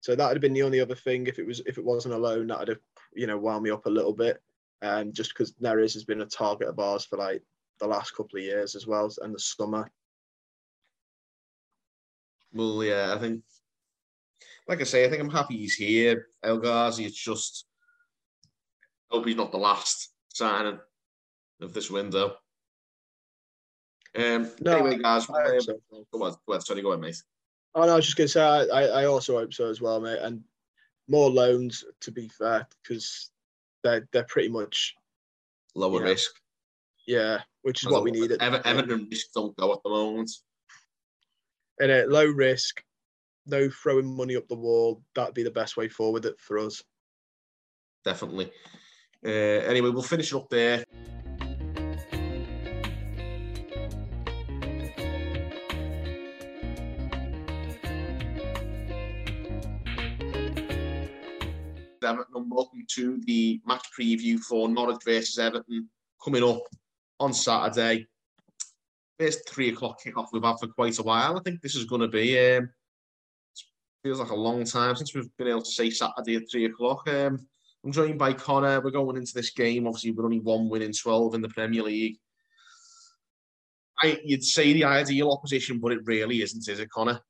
So that would have been the only other thing if it was if it wasn't a loan that would have you know wound me up a little bit, and um, just because Neres has been a target of ours for like the last couple of years as well and the summer. Well, yeah, I think like I say, I think I'm happy he's here. El Ghazi, it's just hope he's not the last signing of this window. Um, no, anyway, guys, um, so. go on, go on, sorry, go on, mate. Oh, no, I was just going to say, I, I also hope so as well, mate. And more loans, to be fair, because they're they're pretty much lower know, risk. Yeah, which is what we need. Ever, Everton risk don't go at the moment. And a low risk, no throwing money up the wall. That'd be the best way forward for us. Definitely. Uh, anyway, we'll finish it up there. Everton and welcome to the match preview for Norwich versus Everton coming up on Saturday. First three o'clock kickoff we've had for quite a while. I think this is going to be um, feels like a long time since we've been able to say Saturday at three o'clock. Um, I'm joined by Connor. We're going into this game. Obviously, we're only one win in 12 in the Premier League. I, you'd say the ideal opposition, but it really isn't, is it, Connor?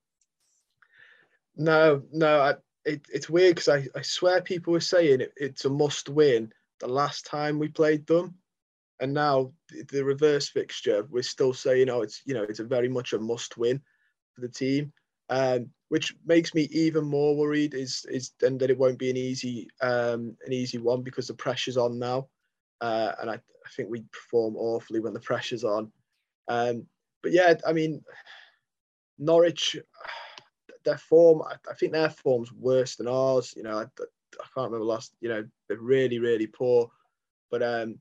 No, no. I, it, it's weird because I, I swear people were saying it, it's a must win the last time we played them. And now the reverse fixture, we're still saying, oh, it's you know, it's a very much a must win for the team. Um, which makes me even more worried is is then that it won't be an easy um, an easy one because the pressure's on now, uh, and I, I think we perform awfully when the pressure's on. Um, but yeah, I mean, Norwich, their form, I, I think their form's worse than ours. You know, I, I can't remember last. You know, they're really really poor, but um,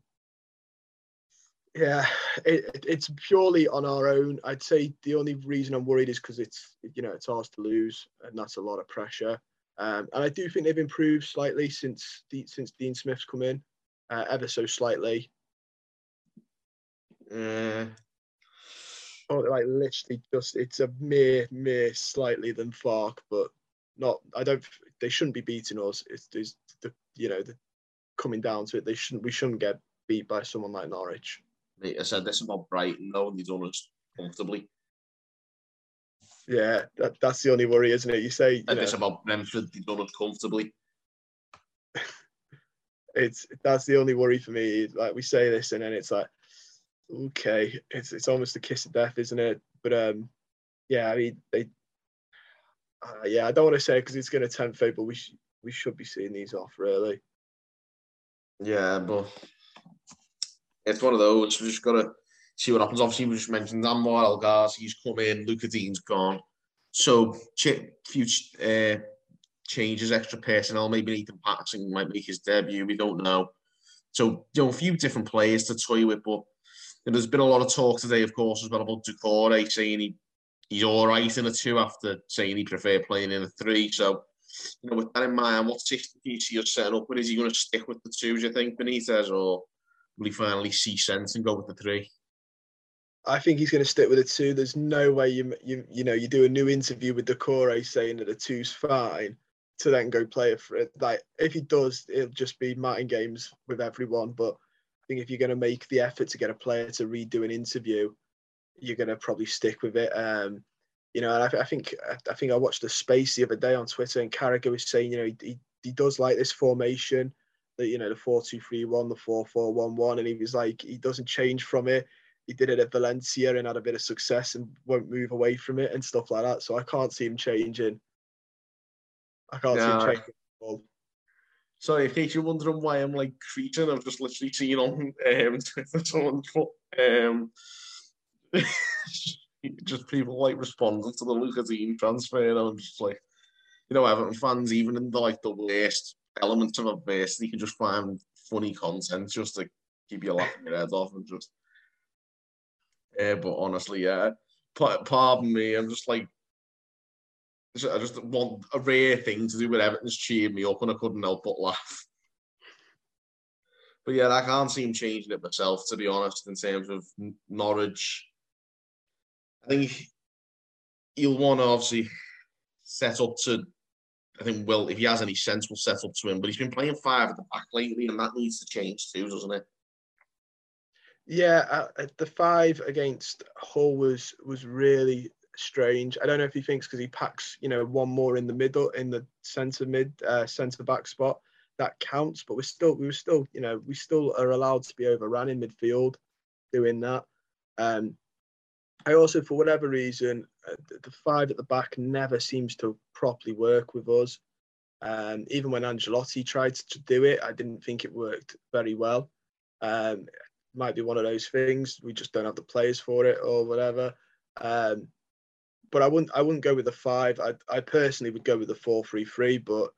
yeah, it, it's purely on our own. I'd say the only reason I'm worried is because it's you know it's ours to lose, and that's a lot of pressure. Um, and I do think they've improved slightly since the, since Dean Smith's come in, uh, ever so slightly. Uh, oh, like literally just it's a mere mere slightly than Fark, but not. I don't. They shouldn't be beating us. It's, it's the you know the coming down to it. They shouldn't. We shouldn't get beat by someone like Norwich. I said this about Brighton, though, and they've done us comfortably. Yeah, that, that's the only worry, isn't it? You say you and this about Brentford, they've done us comfortably. it's that's the only worry for me. Like we say this, and then it's like, okay, it's it's almost a kiss of death, isn't it? But um, yeah, I mean they, uh, yeah, I don't want to say because it it's going to tempt fate, but we sh- we should be seeing these off really. Yeah, but it's one of those. We've just got to see what happens. Obviously, we just mentioned Anwar El he's come in, Luca Digne's gone. So, ch- few uh, changes, extra personnel. Maybe Nathan Patterson might make his debut. We don't know. So, you know, a few different players to toy with. But there's been a lot of talk today, of course, as well about Doucouré saying he, he's all right in a two after saying he preferred playing in a three. So, you know, with that in mind, what system do you see setting up with? Is he going to stick with the two, do you think, Benitez, or will he finally see sense and go with the three? I think he's going to stick with the two. There's no way you you you know you do a new interview with Doucouré saying that the two's fine to then go play for it. Like if he does, it'll just be Martin games with everyone. But I think if you're going to make the effort to get a player to redo an interview, you're going to probably stick with it. Um, you know, and I, I, think I think I watched the space the other day on Twitter, and Carragher was saying, you know, he, he does like this formation the you know the four two three one, the four four one one, and he was like he doesn't change from it. He did it at Valencia and had a bit of success and won't move away from it and stuff like that. So I can't see him changing. I can't see him changing. Sorry, in case you're wondering why I'm like creating, I've just literally seen on um, Twitter someone's um, just people like responding to the Lucas transfer, and I'm just like, you know, Everton fans, even in the like the worst elements of a adversity, you can just find funny content just to keep you laughing your head off and just. Yeah, but honestly, yeah. Pardon me, I'm just like. I just want a rare thing to do with Everton's cheered me up and I couldn't help but laugh. But yeah, I can't see him changing it myself, to be honest, in terms of Norwich. I think he'll want to obviously set up to I think Will, if he has any sense, will settle to him. But he's been playing five at the back lately, and that needs to change too, doesn't it? Yeah, the five against Hull was was really strange. I don't know if he thinks because he packs, you know, one more in the middle, in the centre mid, uh, centre back spot, that counts. But we're still, we were still, you know, we still are allowed to be overrun in midfield, doing that. Um, I also, for whatever reason, the five at the back never seems to properly work with us. Um, even when Ancelotti tried to do it, I didn't think it worked very well. Um, might be one of those things we just don't have the players for it or whatever. Um, but I wouldn't I wouldn't go with the five. I I personally would go with the four three three, but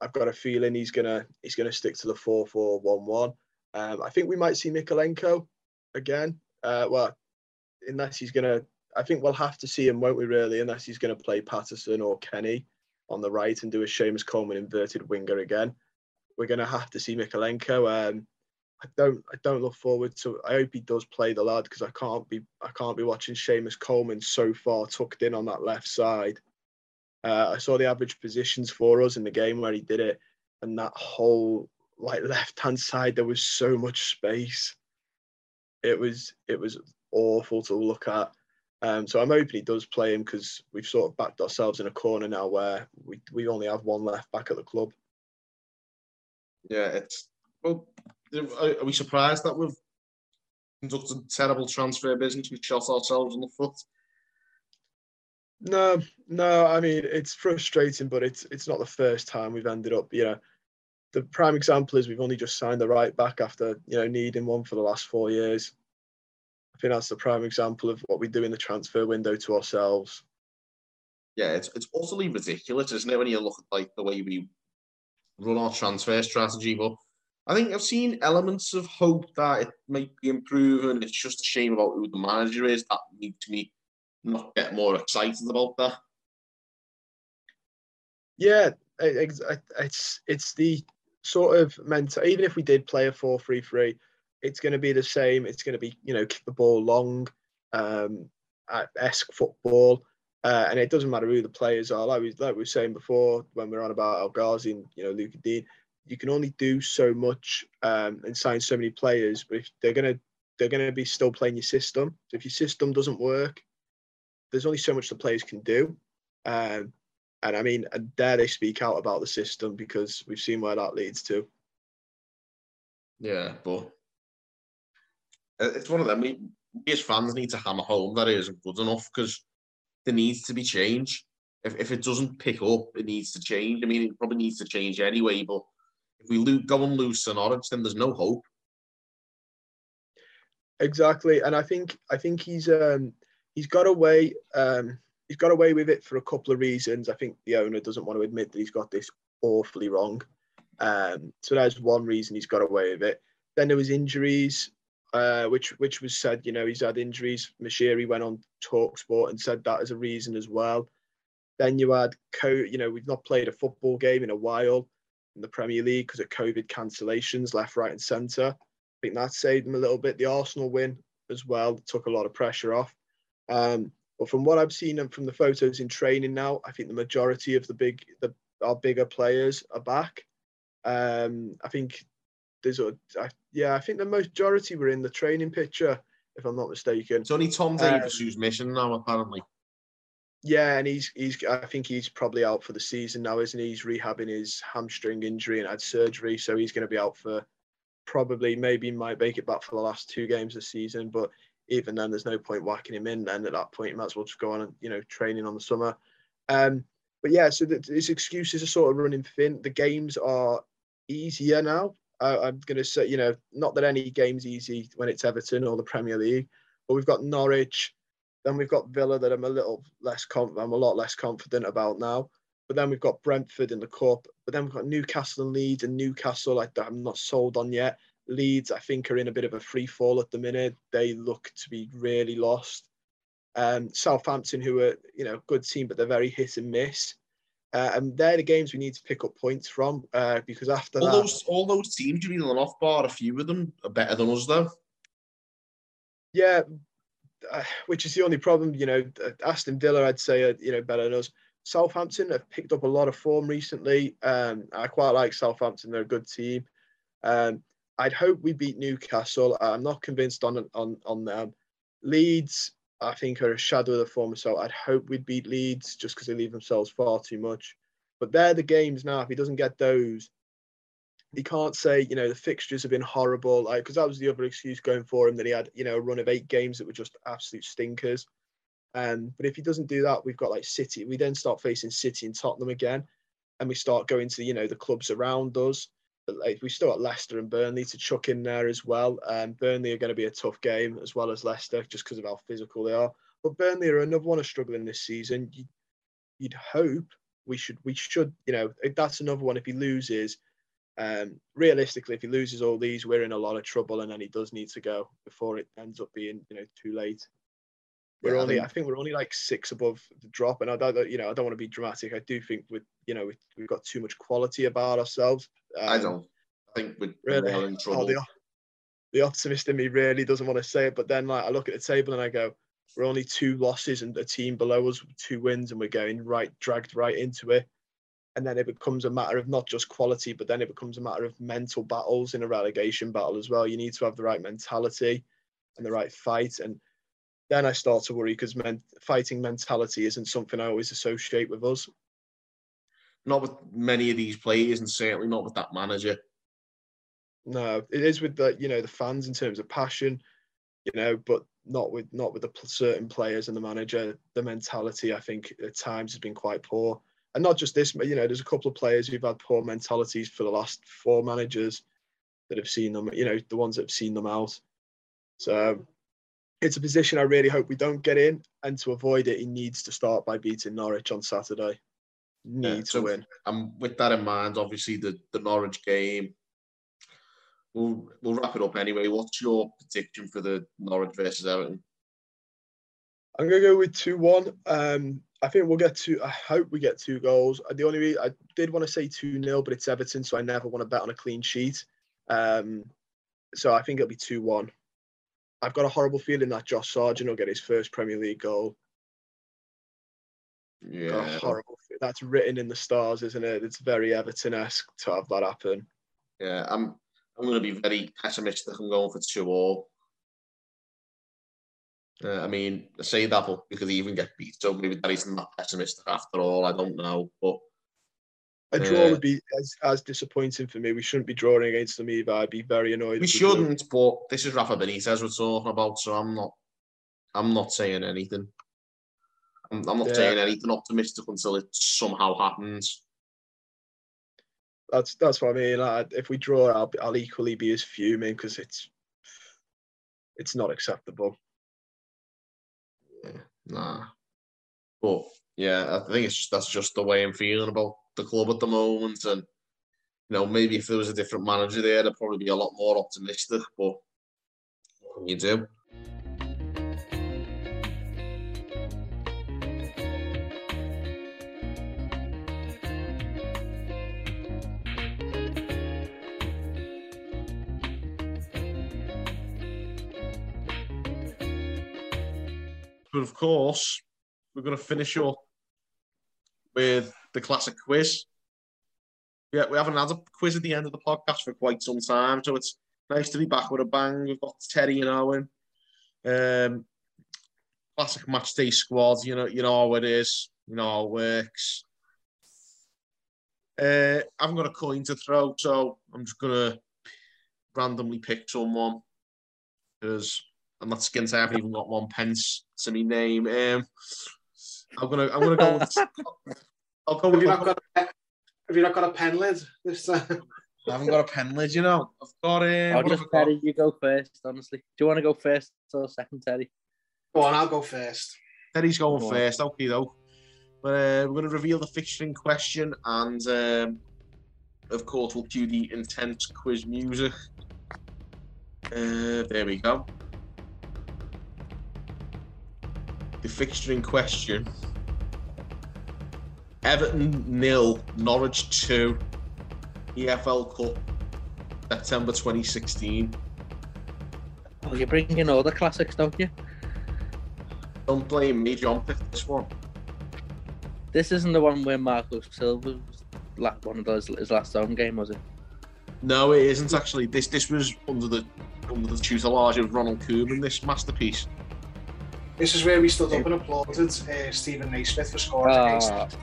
I've got a feeling he's gonna he's gonna stick to the four four one one. Um, I think we might see Mykolenko again. Uh, well, unless he's to, I think we'll have to see him, won't we, really, unless he's going to play Patterson or Kenny on the right and do a Seamus Coleman inverted winger again. We're going to have to see Mykolenko. Um, I don't, I don't look forward to. I hope he does play the lad because I can't be, I can't be watching Seamus Coleman so far tucked in on that left side. Uh, I saw the average positions for us in the game where he did it, and that whole like left hand side, there was so much space. It was it was awful to look at. Um, so I'm hoping he does play him because we've sort of backed ourselves in a corner now where we, we only have one left back at the club. Yeah, it's well. Are we surprised that we've conducted terrible transfer business? We shot ourselves in the foot. No, no. I mean, it's frustrating, but it's it's not the first time we've ended up. You know, the prime example is we've only just signed the right back after you know needing one for the last four years. I think that's the prime example of what we do in the transfer window to ourselves. Yeah, it's it's utterly ridiculous, isn't it? When you look at like the way we run our transfer strategy, but I think I've seen elements of hope that it might be improving. It's just a shame about who the manager is. That makes me not get more excited about that. Yeah, it's it's, it's the sort of mental. Even if we did play a four-three-three, it's going to be the same. It's going to be you know kick the ball long, um, esque football. Uh, and it doesn't matter who the players are. Like we like we were saying before when we are on about El Ghazi and you know Lucas Digne, you can only do so much um, and sign so many players. But if they're gonna they're gonna be still playing your system. So if your system doesn't work, there's only so much the players can do. Um, and I mean, and dare they speak out about the system because we've seen where that leads to. Yeah, but it's one of them. We, we as fans need to hammer home that it isn't good enough because there needs to be change. If, if it doesn't pick up, it needs to change. I mean, it probably needs to change anyway, but if we lo- go and lose to Norwich, then there's no hope. Exactly, and I think I think he's um, he's got away um, he's got away with it for a couple of reasons. I think the owner doesn't want to admit that he's got this awfully wrong. Um, so that's one reason he's got away with it. Then there was injuries uh, which which was said, you know, he's had injuries. Moshiri went on Talksport and said that as a reason as well. Then you had, co- you know, we've not played a football game in a while in the Premier League because of COVID cancellations left, right, and centre. I think that saved them a little bit. The Arsenal win as well took a lot of pressure off. Um, but from what I've seen and from the photos in training now, I think the majority of the big, the our bigger players are back. Um, I think there's a, I, yeah, I think the majority were in the training picture, if I'm not mistaken. It's only Tom Davies um, who's missing now, apparently. Yeah, and he's he's I think he's probably out for the season now, isn't he? He's rehabbing his hamstring injury and had surgery, so he's going to be out for probably maybe might make it back for the last two games of the season. But even then, there's no point whacking him in. Then at that point, you might as well just go on and you know training on the summer. Um, but yeah, so the, his excuses are sort of running thin. The games are easier now. I, am going to say, you know, not that any game's easy when it's Everton or the Premier League, but we've got Norwich, then we've got Villa that I'm a little less conf- I'm a lot less confident about now. But then we've got Brentford in the cup. But then we've got Newcastle and Leeds and Newcastle like that I'm not sold on yet. Leeds, I think, are in a bit of a free fall at the minute. They look to be really lost. Um, Southampton, who are you know good team, but they're very hit and miss. Uh, and they're the games we need to pick up points from uh, because after all that, those all those teams you're reeling off, bar a few of them are better than us, though. Yeah, uh, which is the only problem. You know, Aston Villa, I'd say, are, you know, better than us. Southampton have picked up a lot of form recently. Um, I quite like Southampton; they're a good team. Um, I'd hope we beat Newcastle. I'm not convinced on on on them. Leeds, I think are a shadow of the former so I'd hope we'd beat Leeds just because they leave themselves far too much. But they're the games now. If he doesn't get those, he can't say, you know, the fixtures have been horrible. Like, because that was the other excuse going for him that he had, you know, a run of eight games that were just absolute stinkers. Um, but if he doesn't do that, we've got like City. We then start facing City and Tottenham again, and we start going to, you know, the clubs around us. Like, we still got Leicester and Burnley to chuck in there as well. Um, Burnley are going to be a tough game as well as Leicester, just because of how physical they are. But Burnley are another one of struggling this season. You, would hope we should we should you know that's another one. If he loses, um, realistically, if he loses all these, we're in a lot of trouble, and then he does need to go before it ends up being you know too late. We're yeah, only, I think, I think, we're only like six above the drop, and I don't, you know, I don't want to be dramatic. I do think with, you know, we've got too much quality about ourselves. Um, I don't. I think we're really in trouble. Oh, the, the optimist in me really doesn't want to say it, but then like I look at the table and I go, we're only two losses and a team below us, two wins, and we're going right dragged right into it. and then it becomes a matter of not just quality, but then it becomes a matter of mental battles in a relegation battle as well. You need to have the right mentality and the right fight, and then I start to worry because men- fighting mentality isn't something I always associate with us. Not with many of these players, and certainly not with that manager. No, it is with the you know the fans in terms of passion, you know, but not with not with the certain players and the manager. The mentality, I think, at times has been quite poor, and not just this. You know, there's a couple of players who've had poor mentalities for the last four managers that have seen them. You know, the ones that have seen them out. So it's a position I really hope we don't get in, and to avoid it, he needs to start by beating Norwich on Saturday. Need yeah, so, to win. And with that in mind, obviously the the Norwich game we'll we'll wrap it up anyway. What's your prediction for the Norwich versus Everton? I'm gonna go with two one. Um, I think we'll get two. I hope we get two goals. Uh, the only reason I did want to say two 0 but it's Everton, so I never want to bet on a clean sheet. Um, so I think it'll be two one. I've got a horrible feeling that Josh Sargent will get his first Premier League goal. Yeah, horrible. That's written in the stars, isn't it? It's very Everton esque to have that happen. Yeah, I'm I'm going to be very pessimistic. I'm going for two all. Uh, I mean, I say that, but because he even get beat, so maybe that isn't that pessimistic after all. I don't know, but a draw uh, would be as, as disappointing for me. We shouldn't be drawing against them either. I'd be very annoyed. We shouldn't, but this is Rafa Benitez we're talking about, so I'm not. I'm not saying anything. I'm, I'm not yeah. saying anything optimistic until it somehow happens that's that's what I mean. Like, if we draw, I'll, I'll equally be as fuming because it's it's not acceptable. Yeah, nah, but yeah, I think it's just that's just the way I'm feeling about the club at the moment, and you know maybe if there was a different manager there, I'd probably be a lot more optimistic. But you do? But of course, we're going to finish up with the classic quiz. Yeah, we haven't had a quiz at the end of the podcast for quite some time, so it's nice to be back with a bang. We've got Terry and Owen. Um, classic match day squad. You know, you know how it is. You know how it works. Uh, I haven't got a coin to throw, so I'm just gonna randomly pick someone because I'm not skin I haven't even got one pence to me name. Um, I'm gonna I'm gonna go. With, I'll go. Have with, you not got a, Have you not got a pen lid this time? I haven't got a pen lid, you know. I've got um, I'll just Terry, you go first. Honestly, do you want to go first or second, Terry? Go on, I'll go first. Terry's going go first. Okay, though. But uh, we're going to reveal the fixture in question, and um, of course, we'll cue the intense quiz music. Uh, there we go. the fixture in question Everton nil, Norwich 2, EFL Cup, September 2016. Oh, you're bringing all the classics, don't you? Don't blame me, John picked this one. This isn't the one where Marco Silva was one of those his last home game, was it? No, it isn't actually. This this was under the under the tutelage of Ronald Koeman. This masterpiece. This is where we stood up and applauded uh, Steven Naismith for scoring uh, against.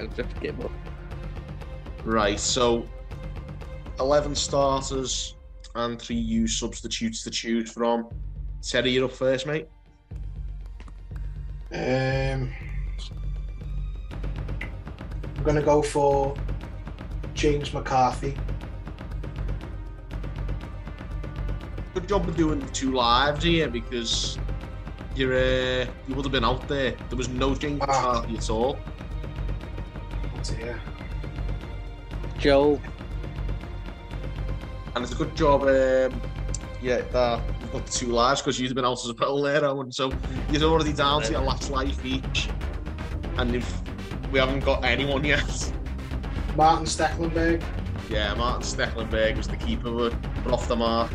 I'll just give up. Right, so 11 starters and three U substitutes to choose from. Terry, you're up first, mate. Um, I'm going to go for James McCarthy. good job of doing the two lives here because you're uh, you would have been out there. There was no James ah. at all. Oh dear. Joe. And it's a good job. Um, yeah, that you've got two lives because you've been out as well there, and so you're already down to your last life each. And if we haven't got anyone yet. Martin Stekelenburg. Yeah, Martin Stekelenburg was the keeper, but off the mark.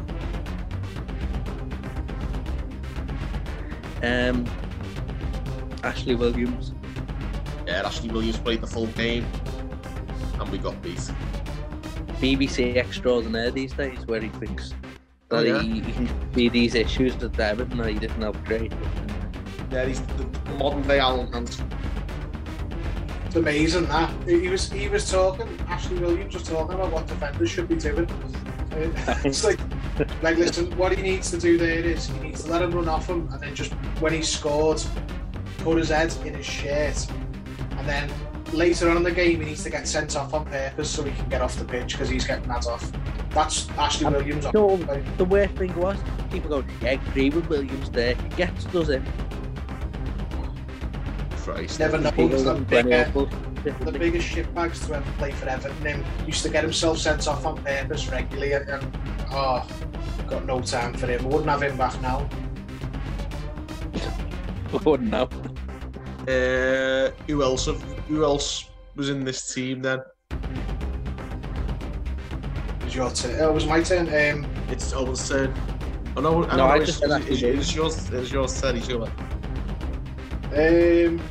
Um, Ashley Williams. Yeah, Ashley Williams played the full game, and we got beat. BBC extraordinaire these days, where he thinks oh, that Oh, yeah. he, he can see these issues that Everton that he didn't upgrade. Yeah, he's the modern day Alan Hansen. It's amazing that he was he was talking. Ashley Williams was talking about what defenders should be doing. It's like, like listen, what he needs to do there is he needs to let him run off him, and then just when he scored, put his head in his shirt, and then later on in the game he needs to get sent off on purpose so he can get off the pitch because he's getting that off. That's Ashley Williams. So the worst thing was people go, yeah, I agree with Williams there. He gets does it. Christ. Never know. People He's the, don't play bigger, the biggest shitbags to ever play for Everton. Him used to get himself sent off on purpose regularly, and, and oh, got no time for him. Wouldn't have him back now. Wouldn't know. Uh, who else? Have, who else was in this team then? It was your turn. Oh, it was my turn. Um, It's Owen's turn. Oh no, No, no, I it's, just said it's, Ashley it's, yours. It's yours. Turn. It's yours. um,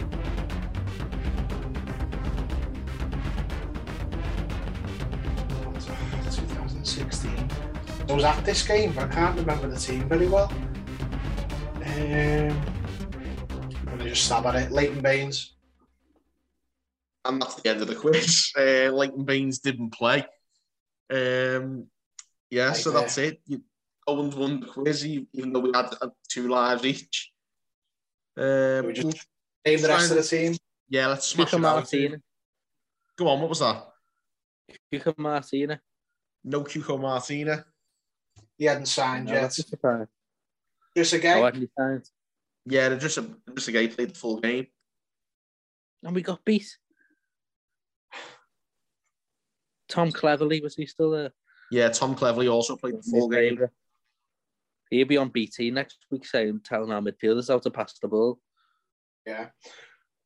2016. I was at this game, but I can't remember the team very well. Um, I'm gonna just stab at it. Leighton Baines. And that's the end of the quiz. Uh, Leighton Baines didn't play. Um, yeah, Right so there. that's it. You, Owen's won the quiz, even though we had uh, two lives each. Um, We just- Name the rest of the team. yeah, let's smash Cuco it out. Martina. Go on, what was that? Cuco Martina. No Cuco Martina. He hadn't signed No, yet. that's a surprise. Just a Oh, Yeah, they're just a just a guy played the full game. And we got beat. Tom Cleverley, was he still there? Yeah, Tom Cleverley also played the full game. He'll be on BT next week saying, telling our midfielders how to pass the ball. Yeah.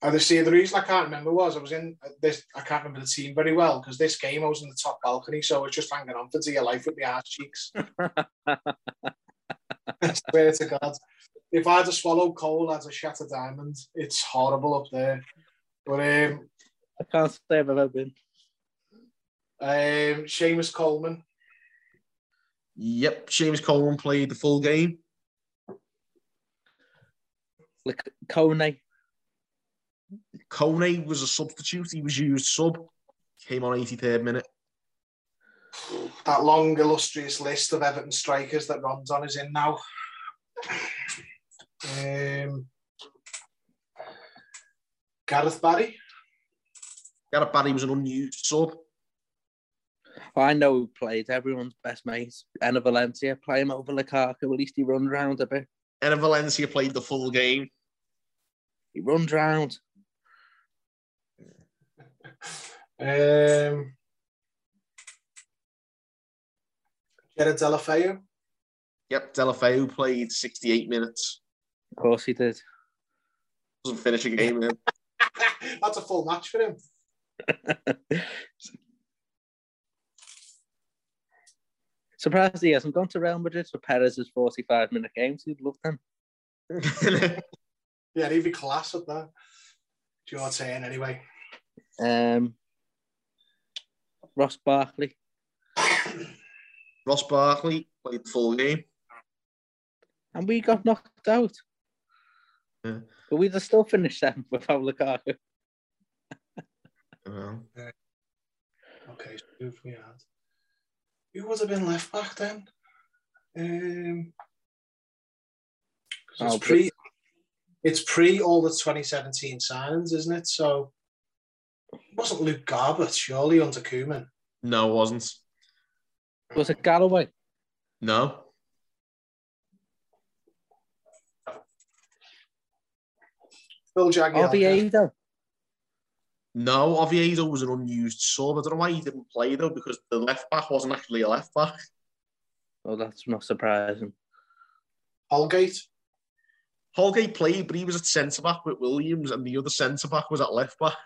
And the see the reason I can't remember was I was in uh, this I can't remember the team very well because this game I was in the top balcony, so I was just hanging on for dear life with my ass cheeks. I swear to God. If I had to swallow coal as a shattered diamond, it's horrible up there. But um I can't say I've ever been. um Seamus Coleman, Yep, Seamus Coleman played the full game. Like Kone, Kone was a substitute. He was used sub. Came on 83rd minute. that long illustrious list of Everton strikers that Ron's on is in now. Um Gareth Barry. Gareth Barry was an unused sub. I know who played everyone's best mate, Enner Valencia. Play him over Lukaku. At least he runs round a bit. Enner Valencia played the full game. He runs round. Um, Gerard Deulofeu. Yep, Deulofeu played 68 minutes. Of course he did. Doesn't finish a game. then. That's a full match for him. Surprised he hasn't gone to Real Madrid for Perez's 45 minute games. He'd love them. Yeah, he'd be class at that. It's your turn anyway. Um, Ross Barkley. Ross Barkley played the full game. And we got knocked out. Yeah. But we'd have still finished seventh without Lukaku. Well, Okay, so who have we had? Who would have been left back then? Um, 'cause Oh, it's pre, it's pre all the 2017 signings, isn't it? So it wasn't Luke Garbutt, surely under Koeman. no, it wasn't. Was it Galloway? No. Phil Jagielka. Oviedo. No, Oviedo was an unused sub. I don't know why he didn't play though, because the left back wasn't actually a left back. Oh, that's not surprising. Holgate. Holgate played, but he was at centre back with Williams, and the other centre back was at left back.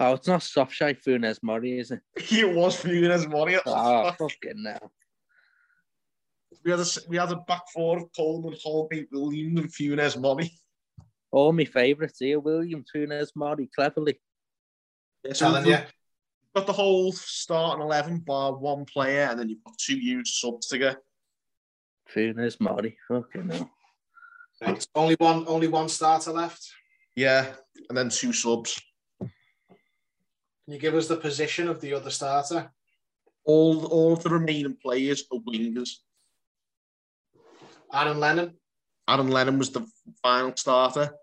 Oh, it's not Sofshai Funes Mori, is it? it was Funes Mori at ah, left Oh, back. fucking now. We had a we had a back four of Coleman, Holgate, Williams, and Funes Mori. All my favourites here: William, Funes, Mori, Cleverley. Yeah, so Telling you've got the whole starting 11 bar one player, and then you've got two huge subs to get. Funes, Mori. Fucking hell. Right. Only one, only one starter left. Yeah, and then two subs. Can you give us the position of the other starter? All, all of the remaining players are wingers. Aaron Lennon. Aaron Lennon was the final starter.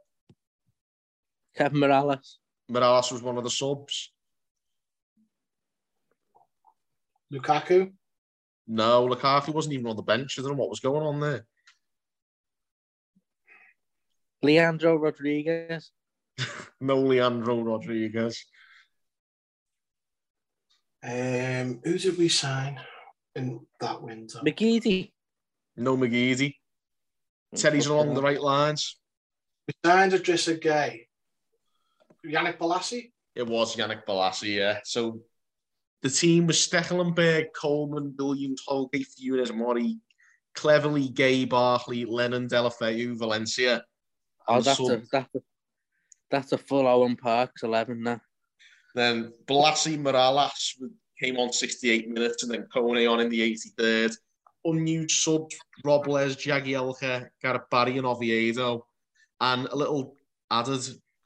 Kevin Mirallas. Mirallas was one of the subs. Lukaku. No, Lukaku wasn't even on the bench. I don't know what was going on there. Leandro Rodriguez. No Leandro Rodriguez. Um, who did we sign in that winter? McGeady. No McGeady. Teddy's along the right lines. We signed Idrissa Gueye. Yannick Bolasie. It was Yannick Bolasie, yeah. So the team was Stekelenburg, Coleman, Williams, Holgate, Funes, Mori, Cleverley, Gueye, Barkley, Lennon, Deulofeu, Valencia. Oh, that's some- a that's a that's a full Owen Parks eleven now. Then Bolasie Mirallas came on 68 minutes, and then Kone on in the 83rd. Unused subs, Robles, Jagielka, Gareth Barry, and Oviedo. And a little added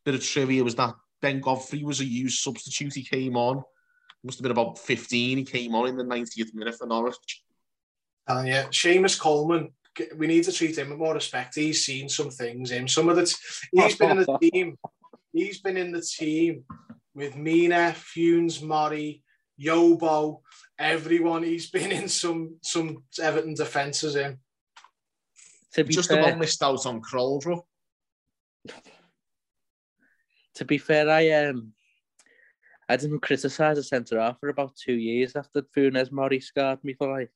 bit of trivia was that Ben Godfrey was a used substitute. He came on, must have been about 15. He came on in the 90th minute for Norwich. And yeah, Seamus Coleman. We need to treat him with more respect. He's seen some things. Him, some of the. T- he's been in the team. He's been in the team with Mina, Funes, Murray, Yobo, everyone. He's been in some some Everton defences. in. To be Just fair, about missed out on Kroll, to be fair, I um I didn't criticise a centre half for about two years after Funes Mori scarred me for life.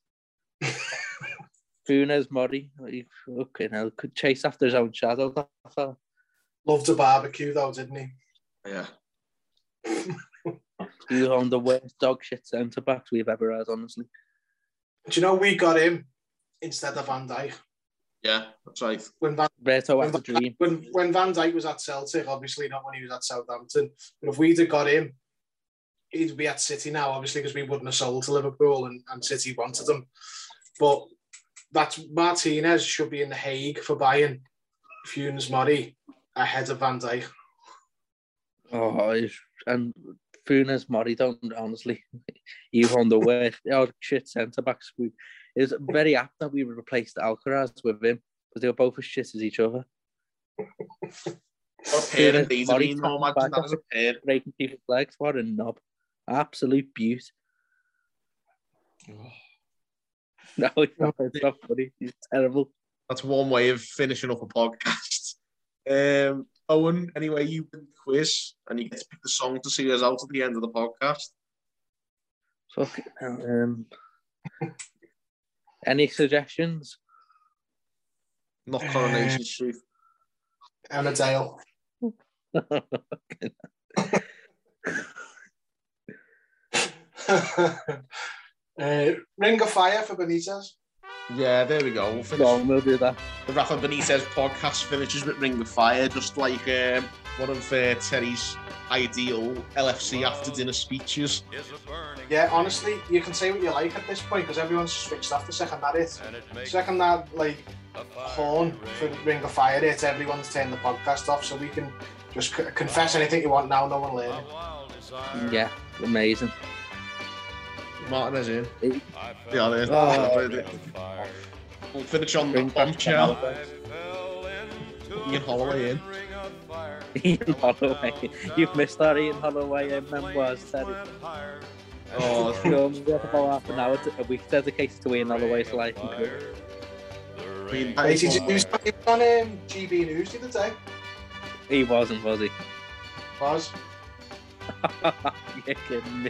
Funes Mori, he fucking hell, could chase after his own shadow. That fella. Loved a barbecue though, didn't he? Yeah. He was one of the worst dog shit centre backs we've ever had, honestly. Do you know we got him instead of Van Dijk Yeah, that's right. when Van Reto when, had a dream. when when Van Dijk was at Celtic, obviously not when he was at Southampton. But if we'd have got him, he'd be at City now, obviously, because we wouldn't have sold to Liverpool and, and City wanted him. But that's Martinez should be in the Hague for buying Funes Murray ahead of Van Dijk. Oh, and Funes Mori, don't honestly. You on the worst. Oh, shit centre backs. We, it was very apt that we replaced Alcaraz with him because they were both as shit as each other. What pair Funes, indeed. Mori, I mean, no, imagine that as a pair. breaking people's legs. What a knob. Absolute beaut. No, it's not, it's not funny. He's terrible. That's one way of finishing up a podcast. Um, Owen, anyway, you win the quiz and you get to pick the song to see us out at the end of the podcast. Fucking hell, Um, any suggestions? Not Coronation Street. Emmerdale. uh, Ring of Fire for Benitez. Yeah, there we go. We'll Go finish. on, we'll do that. The Rafa Benitez podcast finishes with Ring of Fire, just like um, one of uh, Terry's ideal LFC after dinner speeches. Yeah, honestly, you can say what you like at this point because everyone's switched off the second that it. Second that, like, horn for Ring of Fire it, everyone's turned the podcast off so we can just c- confess anything you want now, no one learning. Yeah, amazing. Martinez in. Hey. Yeah, there. Oh. We'll finish on the Bring back bombshell. Holloway. Ian Holloway in. Ian Holloway. You've missed that Ian Holloway in memoirs, Terry. Oh, You know, we have about half an hour to, a week dedicated to Ian Holloway's life and career. I mean, Hey, he was he was on um, GB News the other day. He wasn't, was he? Was. You're kidding me.